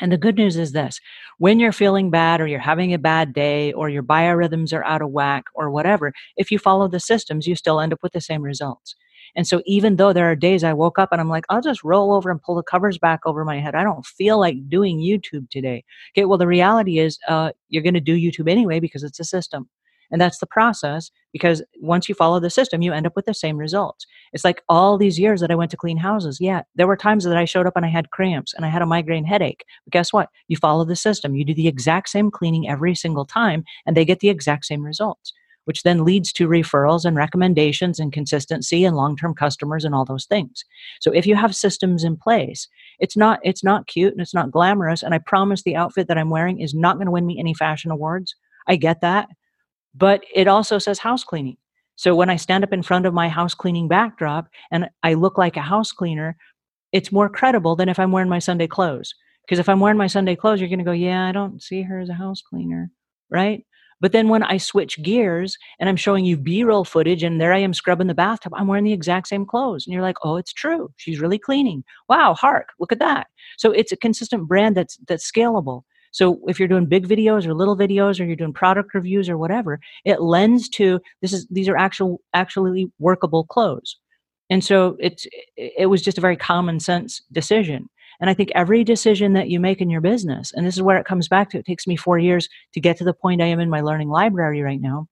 And the good news is this when you're feeling bad or you're having a bad day or your biorhythms are out of whack or whatever, if you follow the systems, you still end up with the same results. And so even though there are days I woke up and I'm like, I'll just roll over and pull the covers back over my head. I don't feel like doing YouTube today. Okay, well, the reality is uh, you're going to do YouTube anyway because it's a system. And that's the process because once you follow the system, you end up with the same results. It's like all these years that I went to clean houses. Yeah, there were times that I showed up and I had cramps and I had a migraine headache. But guess what? You follow the system. You do the exact same cleaning every single time and they get the exact same results, which then leads to referrals and recommendations and consistency and long-term customers and all those things. So if you have systems in place, it's not it's not cute and it's not glamorous and I promise the outfit that I'm wearing is not going to win me any fashion awards. I get that but it also says house cleaning. So when I stand up in front of my house cleaning backdrop and I look like a house cleaner, it's more credible than if I'm wearing my Sunday clothes. Because if I'm wearing my Sunday clothes, you're going to go, yeah, I don't see her as a house cleaner, right? But then when I switch gears and I'm showing you B roll footage and there I am scrubbing the bathtub, I'm wearing the exact same clothes. And you're like, oh, it's true. She's really cleaning. Wow, hark, look at that. So it's a consistent brand that's that's scalable. So if you're doing big videos or little videos or you're doing product reviews or whatever, it lends to this is these are actual actually workable clothes. And so it's it was just a very common sense decision. And I think every decision that you make in your business, and this is where it comes back to, it takes me four years to get to the point I am in my learning library right now.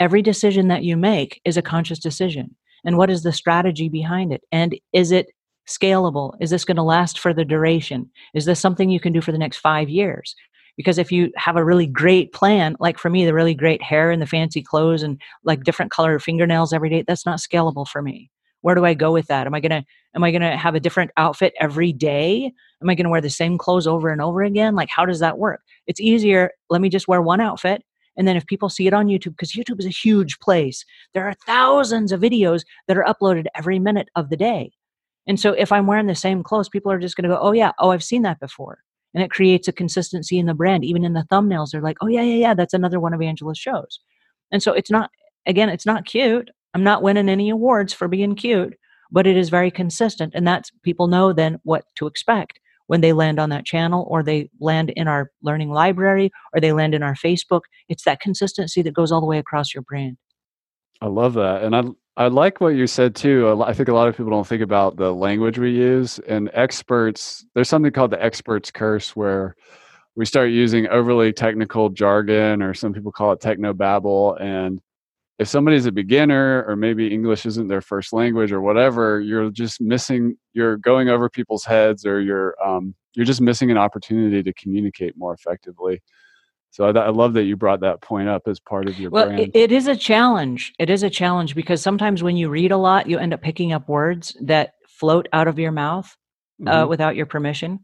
Every decision that you make is a conscious decision. And what is the strategy behind it? And is it scalable? Is this going to last for the duration? Is this something you can do for the next five years? Because if you have a really great plan, like for me, the really great hair and the fancy clothes and like mm. different color fingernails every day, that's not scalable for me. Where do i go with that? Am i going to am i to have a different outfit every day? Am i going to wear the same clothes over and over again? Like how does that work? It's easier let me just wear one outfit and then if people see it on youtube because youtube is a huge place. There are thousands of videos that are uploaded every minute of the day and so if i'm wearing the same clothes people are just going to go oh yeah oh i've seen that before and it creates a consistency in the brand even in the thumbnails they're like oh yeah yeah yeah that's another one of angela's shows and so it's not again it's not cute I'm not winning any awards for being cute, but it is very consistent. And that's people know then what to expect when they land on that channel or they land in our learning library or they land in our Facebook. It's that consistency that goes all the way across your brand. I love that. And I, I like what you said too. I think a lot of people don't think about the language we use. And experts, there's something called the expert's curse where we start using overly technical jargon, or some people call it techno babble. And if somebody's a beginner or maybe English isn't their first language or whatever, you're just missing. You're going over people's heads, or you're um, you're just missing an opportunity to communicate more effectively. So I, I, love that you brought that point up as part of your well, brand. It, it is a challenge. It is a challenge because sometimes when you read a lot, you end up picking up words that float out of your mouth uh, mm-hmm. without your permission.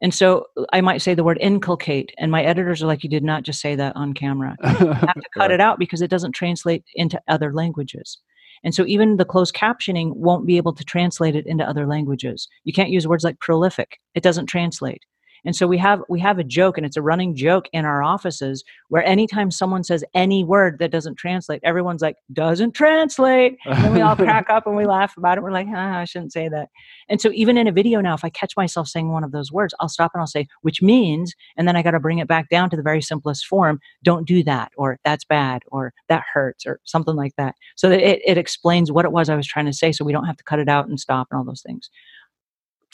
And so I might say the word inculcate, and my editors are like, "You did not just say that on camera. You have to cut it out because it doesn't translate into other languages." And so even the closed captioning won't be able to translate it into other languages. You can't use words like prolific; it doesn't translate. And so we have we have a joke, and it's a running joke in our offices where anytime someone says any word that doesn't translate, everyone's like, "Doesn't translate," and we all crack up and we laugh about it. We're like, ah, "I shouldn't say that." And so even in a video now, if I catch myself saying one of those words, I'll stop and I'll say, "Which means," and then I got to bring it back down to the very simplest form. Don't do that, or that's bad, or that hurts, or something like that, so that it, it explains what it was I was trying to say, so we don't have to cut it out and stop and all those things.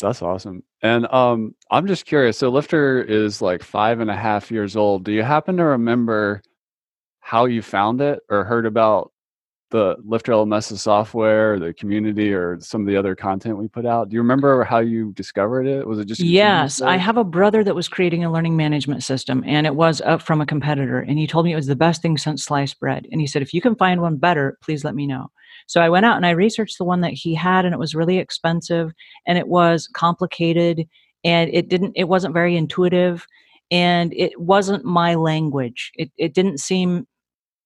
That's awesome. And um, I'm just curious. So Lifter is like five and a half years old. Do you happen to remember how you found it or heard about the Lifter LMS software, the community, or some of the other content we put out? Do you remember how you discovered it? Was it just yes? I have a brother that was creating a learning management system, and it was up from a competitor. And he told me it was the best thing since sliced bread. And he said, if you can find one better, please let me know. So I went out and I researched the one that he had, and it was really expensive and it was complicated and it didn't, it wasn't very intuitive and it wasn't my language. It, it didn't seem,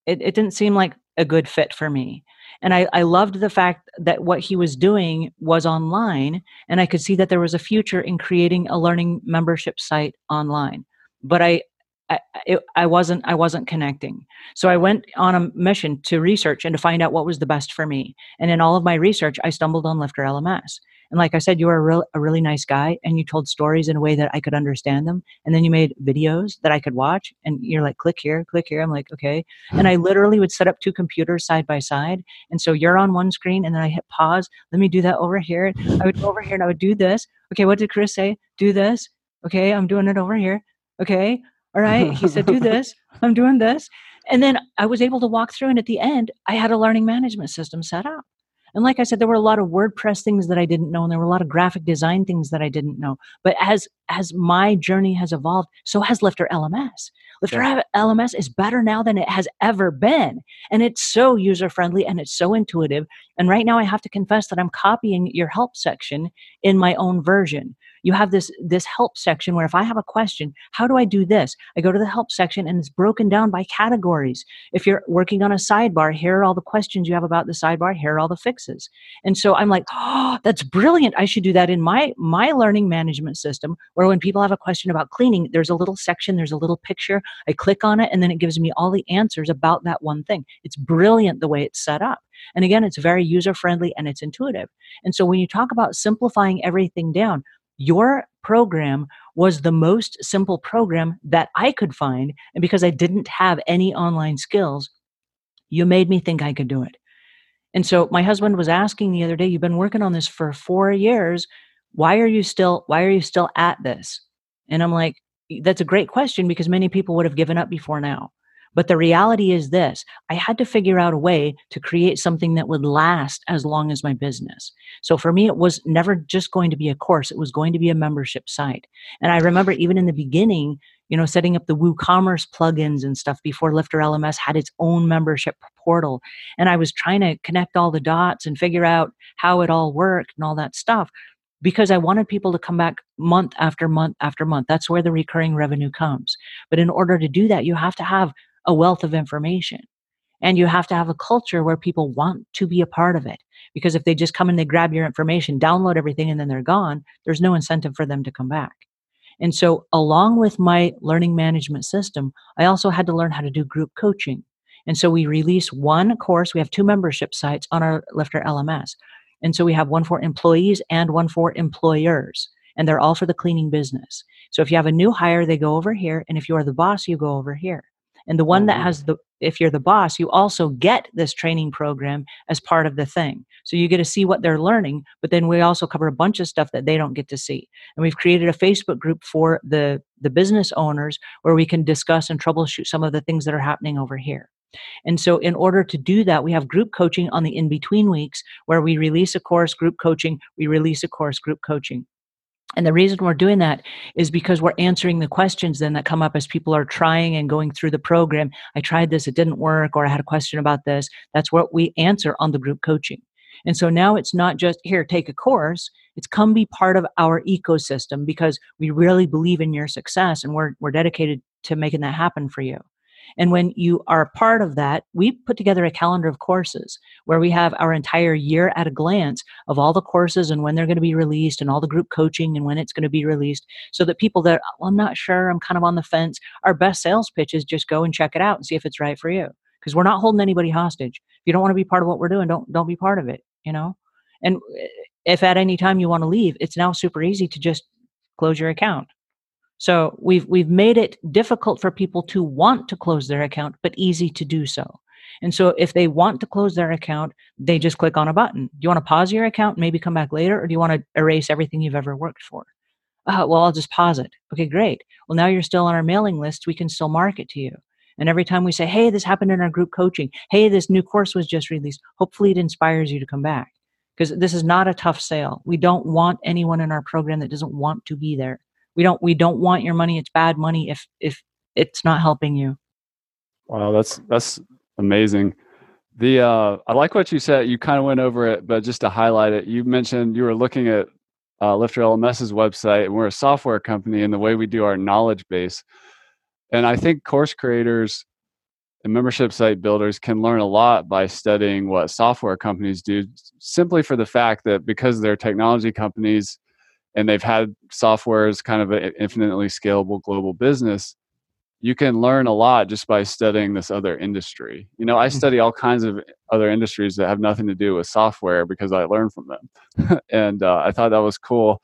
it, it didn't seem like a good fit for me. And I, I loved the fact that what he was doing was online, and I could see that there was a future in creating a learning membership site online. But I, I, it, I wasn't I wasn't connecting. So I went on a mission to research and to find out what was the best for me. And in all of my research, I stumbled on Lifter LMS. And like I said, you were a, real, a really nice guy, and you told stories in a way that I could understand them. And then you made videos that I could watch, and you're like, click here, click here. I'm like, okay. And I literally would set up two computers side by side. And so you're on one screen, and then I hit pause. Let me do that over here. I would go over here, and I would do this. Okay, what did Chris say? Do this. Okay, I'm doing it over here. Okay, all right. He said, do this. I'm doing this. And then I was able to walk through. And at the end, I had a learning management system set up. And like I said, there were a lot of WordPress things that I didn't know, and there were a lot of graphic design things that I didn't know. But as as my journey has evolved, so has Lifter LMS. Lifter yeah. LMS is better now than it has ever been. And it's so user friendly and it's so intuitive. And right now I have to confess that I'm copying your help section in my own version you have this this help section where if i have a question how do i do this i go to the help section and it's broken down by categories if you're working on a sidebar here are all the questions you have about the sidebar here are all the fixes and so i'm like oh that's brilliant i should do that in my my learning management system where when people have a question about cleaning there's a little section there's a little picture I click on it and then it gives me all the answers about that one thing. It's brilliant the way it's set up. And again, it's very user friendly and it's intuitive. And so when you talk about simplifying everything down, your program was the most simple program that I could find. And because I didn't have any online skills, you made me think I could do it. And so my husband was asking the other day, you've been working on this for 4 years, why are you still why are you still at this? And I'm like, that's a great question because many people would have given up before now. But the reality is this I had to figure out a way to create something that would last as long as my business. So for me, it was never just going to be a course, it was going to be a membership site. And I remember even in the beginning, you know, setting up the WooCommerce plugins and stuff before Lifter LMS had its own membership portal. And I was trying to connect all the dots and figure out how it all worked and all that stuff because I wanted people to come back month after month after month. That's where the recurring revenue comes. But in order to do that, you have to have a wealth of information. And you have to have a culture where people want to be a part of it. Because if they just come and they grab your information, download everything, and then they're gone, there's no incentive for them to come back. And so, along with my learning management system, I also had to learn how to do group coaching. And so, we release one course. We have two membership sites on our Lifter LMS. And so, we have one for employees and one for employers. And they're all for the cleaning business. So, if you have a new hire, they go over here. And if you are the boss, you go over here. And the one that mm-hmm. has the, if you're the boss, you also get this training program as part of the thing. So you get to see what they're learning, but then we also cover a bunch of stuff that they don't get to see. And we've created a Facebook group for the, the business owners where we can discuss and troubleshoot some of the things that are happening over here. And so, in order to do that, we have group coaching on the in between weeks where we release a course, group coaching, we release a course, group coaching. And the reason we're doing that is because we're answering the questions then that come up as people are trying and going through the program. I tried this, it didn't work, or I had a question about this. That's what we answer on the group coaching. And so now it's not just here, take a course. It's come be part of our ecosystem because we really believe in your success and we're, we're dedicated to making that happen for you. And when you are part of that, we put together a calendar of courses where we have our entire year at a glance of all the courses and when they're going to be released and all the group coaching and when it's going to be released so that people that, well, I'm not sure, I'm kind of on the fence, our best sales pitch is just go and check it out and see if it's right for you. Because we're not holding anybody hostage. If you don't want to be part of what we're doing, don't don't be part of it, you know? And eh, if at any time you want to leave, it's now super easy to just close your account so we've we've made it difficult for people to want to close their account, but easy to do so. And so if they want to close their account, they just click on a button. Do you want to pause your account, maybe come back later, or do you want to erase everything you've ever worked for? Uh, well, I'll just pause it. Okay, great. Well, now you're still on our mailing list. We can still market to you. And every time we say, hey, this happened in our group coaching, hey, this new course was just released, hopefully it inspires you to come back. Because this is not a tough sale. We don't want anyone in our program that doesn't want to be there we don't we don't want your money it's bad money if if it's not helping you. Wow that's that's amazing. The uh i like what you said you kind of went over it but just to highlight it you mentioned you were looking at uh, lifter lms's website and we're a software company and the way we do our knowledge base. And i think course creators and membership site builders can learn a lot by studying what software companies do simply for the fact that because they're technology companies and they've had software as kind of an infinitely scalable global business you can learn a lot just by studying this other industry. You know i mm-hmm. study all kinds of other industries that have nothing to do with software because i learn from them. And uh, i thought that was cool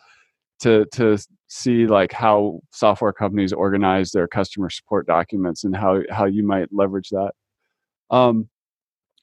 to to see like how software companies organize their customer support documents and how how you might leverage that. Um,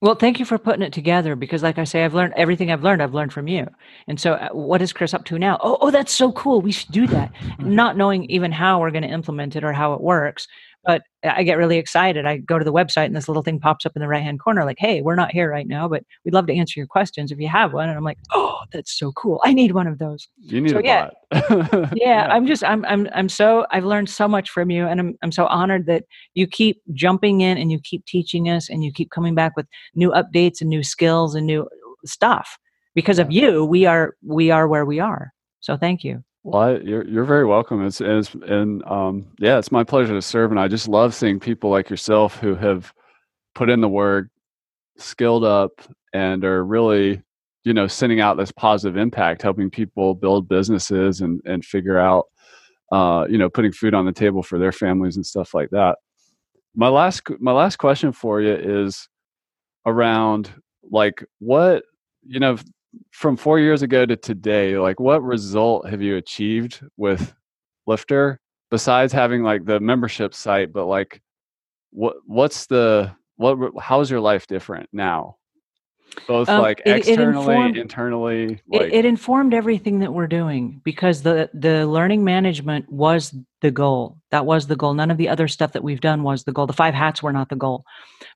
well, thank you for putting it together because, like I say, I've learned everything I've learned. I've learned from you. And so, uh, what is Chris up to now? Oh, oh, that's so cool. We should do that. Not knowing even how we're going to implement it or how it works. But I get really excited. I go to the website and this little thing pops up in the right hand corner, like, hey, we're not here right now, but we'd love to answer your questions if you have one. And I'm like, oh, that's so cool. I need one of those. You need so, a yeah, yeah, yeah, I'm just, I'm, I'm, I'm so, I've learned so much from you. And I'm, I'm so honored that you keep jumping in and you keep teaching us and you keep coming back with new updates and new skills and new stuff. Because of you, we are, we are where we are. So thank you. Well, I, you're you're very welcome. It's, it's and um, yeah, it's my pleasure to serve, and I just love seeing people like yourself who have put in the work, skilled up, and are really, you know, sending out this positive impact, helping people build businesses and and figure out, uh, you know, putting food on the table for their families and stuff like that. my last my last question for you is around like what you know from four years ago to today like what result have you achieved with lifter? Besides having like the membership site but like what what's the what how's your life different now? Both um, like it, externally it informed, internally like... it, it, informed everything that we're doing because the the learning management was the goal. That was the goal. None of the other stuff that we've done was the goal. The five hats were not the goal.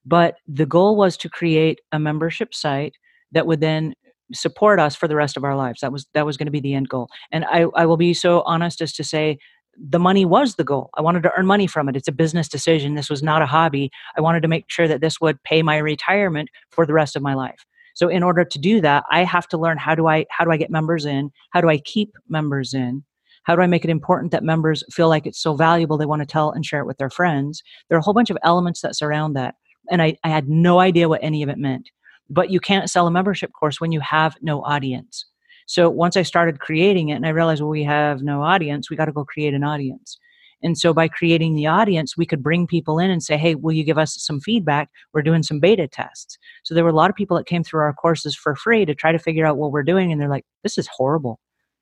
But the goal was to create a membership site that would then support us for the rest of our lives that was that was going to be the end goal and i i will be so honest as to say the money was the goal. I wanted to earn money from it. It's a business decision. This was not a hobby. I wanted to make sure that this would pay my retirement for the rest of my life. So in order to do that, I have to learn how do I how do I get members in? How do I keep members in? How do I make it important that members feel like it's so valuable they want to tell and share it with their friends? There are a whole bunch of elements that surround that. And I, I had no idea what any of it meant. But you can't sell a membership course when you have no audience. So once I started creating it and I realized, well, we have no audience, we got to go create an audience. And so by creating the audience, we could bring people in and say, hey, will you give us some feedback? We're doing some beta tests. So there were a lot of people that came through our courses for free to try to figure out what we're doing. And they're like, this is horrible.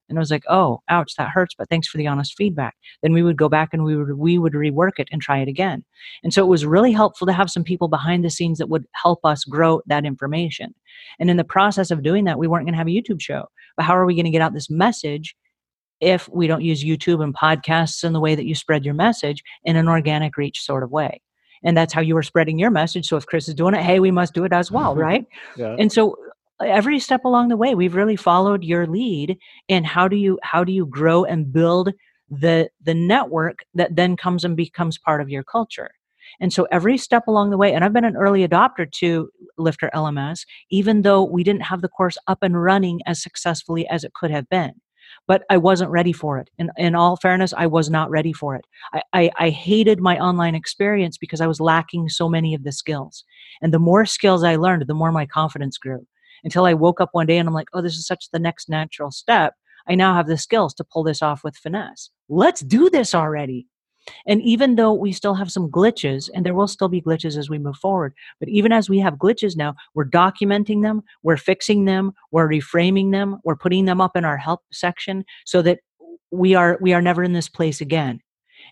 And I was like, oh, ouch, that hurts, but thanks for the honest feedback. Then we would go back and we would we would rework it and try it again. And so it was really helpful to have some people behind the scenes that would help us grow that information. And in the process of doing that, we weren't going to have a YouTube show. But how are we going to get out this message if we don't use YouTube and podcasts in the way that you spread your message in an organic reach sort of way? And that's how you were spreading your message. So if Chris is doing it, hey, we must do it as well, mm-hmm. right? yeah. And so every step along the way we've really followed your lead in how do you how do you grow and build the the network that then comes and becomes part of your culture. And so every step along the way and i've been an early adopter to lifter lms even though we didn't have the course up and running as successfully as it could have been. But i wasn't ready for it. In, in all fairness i was not ready for it. I, I, I hated my online experience because i was lacking so many of the skills. And the more skills i learned the more my confidence grew until I woke up one day and I'm like, oh, this is such the next natural step. I now have the skills to pull this off with finesse. Let's do this already. And even though we still have some glitches, and there will still be glitches as we move forward, but even as we have glitches now, we're documenting them, we're fixing them, we're reframing them, we're putting them up in our help section so that we are we are never in this place again.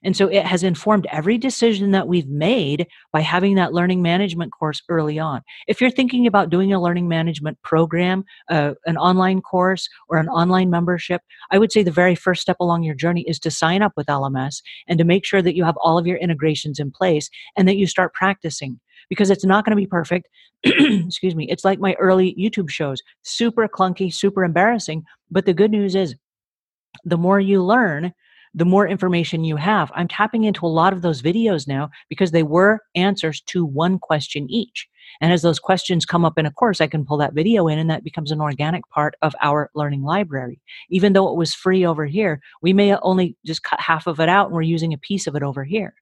And so it has informed every decision that we've made by having that learning management course early on. If you're thinking about doing a learning management program, uh, an online course, or an online membership, I would say the very first step along your journey is to sign up with LMS and to make sure that you have all of your integrations in place and that you start practicing because it's not going to be perfect. Excuse me. It's like my early YouTube shows super clunky, super embarrassing. But the good news is, the more you learn, the more information you have. I'm tapping into a lot of those videos now because they were answers to one question each. And as those questions come up in a course, I can pull that video in and that becomes an organic part of our learning library. Even though it was free over here, we may only just cut half of it out and we're using a piece of it over here.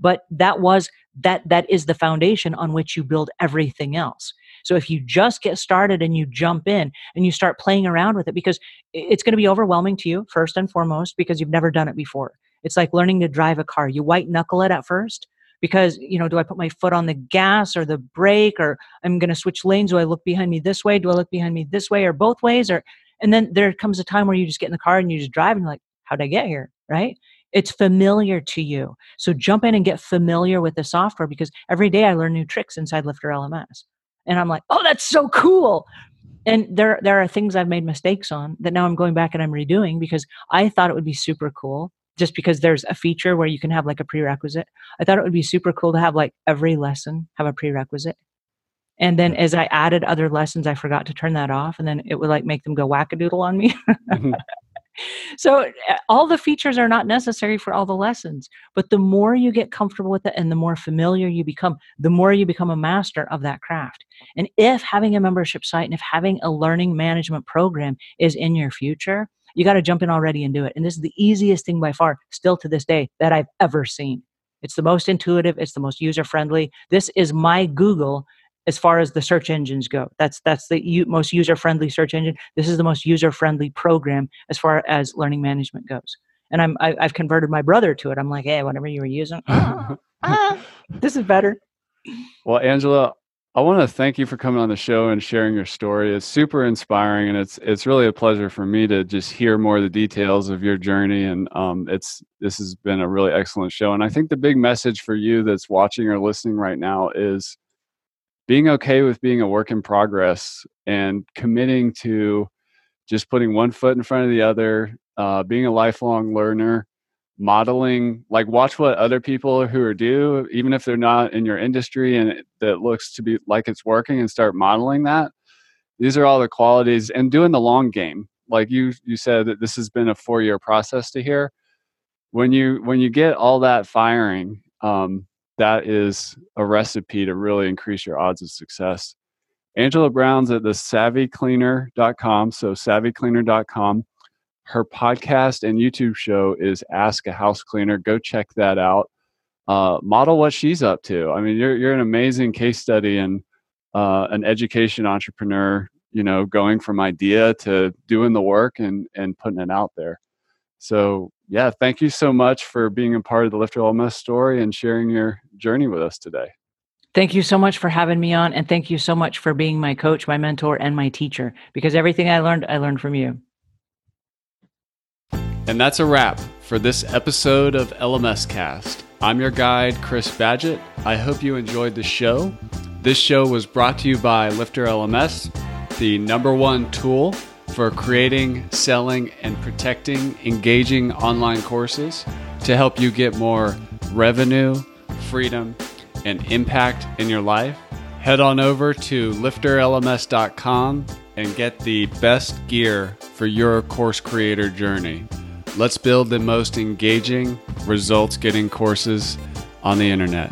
But that was that that is the foundation on which you build everything else. So if you just get started and you jump in and you start playing around with it, because it's going to be overwhelming to you, first and foremost, because you've never done it before. It's like learning to drive a car. You white knuckle it at first because, you know, do I put my foot on the gas or the brake or I'm going to switch lanes? Do I look behind me this way? Do I look behind me this way or both ways? Or, and then there comes a time where you just get in the car and you just drive and you're like, how'd I get here? Right? It's familiar to you. So jump in and get familiar with the software because every day I learn new tricks inside Lifter LMS and i'm like oh that's so cool. And there there are things i've made mistakes on that now i'm going back and i'm redoing because i thought it would be super cool just because there's a feature where you can have like a prerequisite. I thought it would be super cool to have like every lesson have a prerequisite. And then as i added other lessons i forgot to turn that off and then it would like make them go wackadoodle on me. Mm-hmm. So eh, all the features are not necessary for all the lessons but the more you get comfortable with it and the more familiar you become the more you become a master of that craft and if having a membership site and if having a learning management program is in your future you got to jump in already and do it and this is the easiest thing by far still to this day that i've ever seen it's the most intuitive it's the most user friendly this is my google as far as the search engines go. That's that's the u- most user friendly search engine. This is the most user friendly program as far as learning management goes. and I'm I, i have converted my brother to it. I'm like, hey, whatever you were using, ah, ah, this is better. Well, Angela, I want to thank you for coming on the show and sharing your story. It's super inspiring, and it's it's really a pleasure for me to just hear more of the details of your journey. And um, it's this has been a really excellent show. And I think the big message for you that's watching or listening right now is being okay with being a work in progress and committing to just putting one foot in front of the other, uh, being a lifelong learner, modeling like watch what other people who are do even if they're not in your industry and that looks to be like it's working and start modeling that. These are all the qualities and doing the long game. Like you you said that this has been a four year process to here. When you when you get all that firing um, that is a recipe to really increase your odds of success. Angela brown's at the savvycleaner.com so savvycleaner.com her podcast and YouTube show is Ask a House Cleaner. Go check that out. Uh, model what she's up to. I mean, you're you're an amazing case study and uh, an education entrepreneur. You know, going from idea to doing the work and and putting it out there. So yeah, thank you so much for being a part of the Lifter LMS story and sharing your journey with us today. Thank you so much for having me on, and thank you so much for being my coach, my mentor, and my teacher. Because everything I learned, I learned from you. And that's a wrap for this episode of LMScast. I'm your guide, Chris Badgett. I hope you enjoyed the show. This show was brought to you by Lifter LMS, the number one tool for creating, selling, and protecting engaging online courses to help you get more revenue, freedom, and impact in your life. Head on over to lifterlms.com and get the best gear for your course creator journey. Let's build the most engaging, results getting courses on the internet.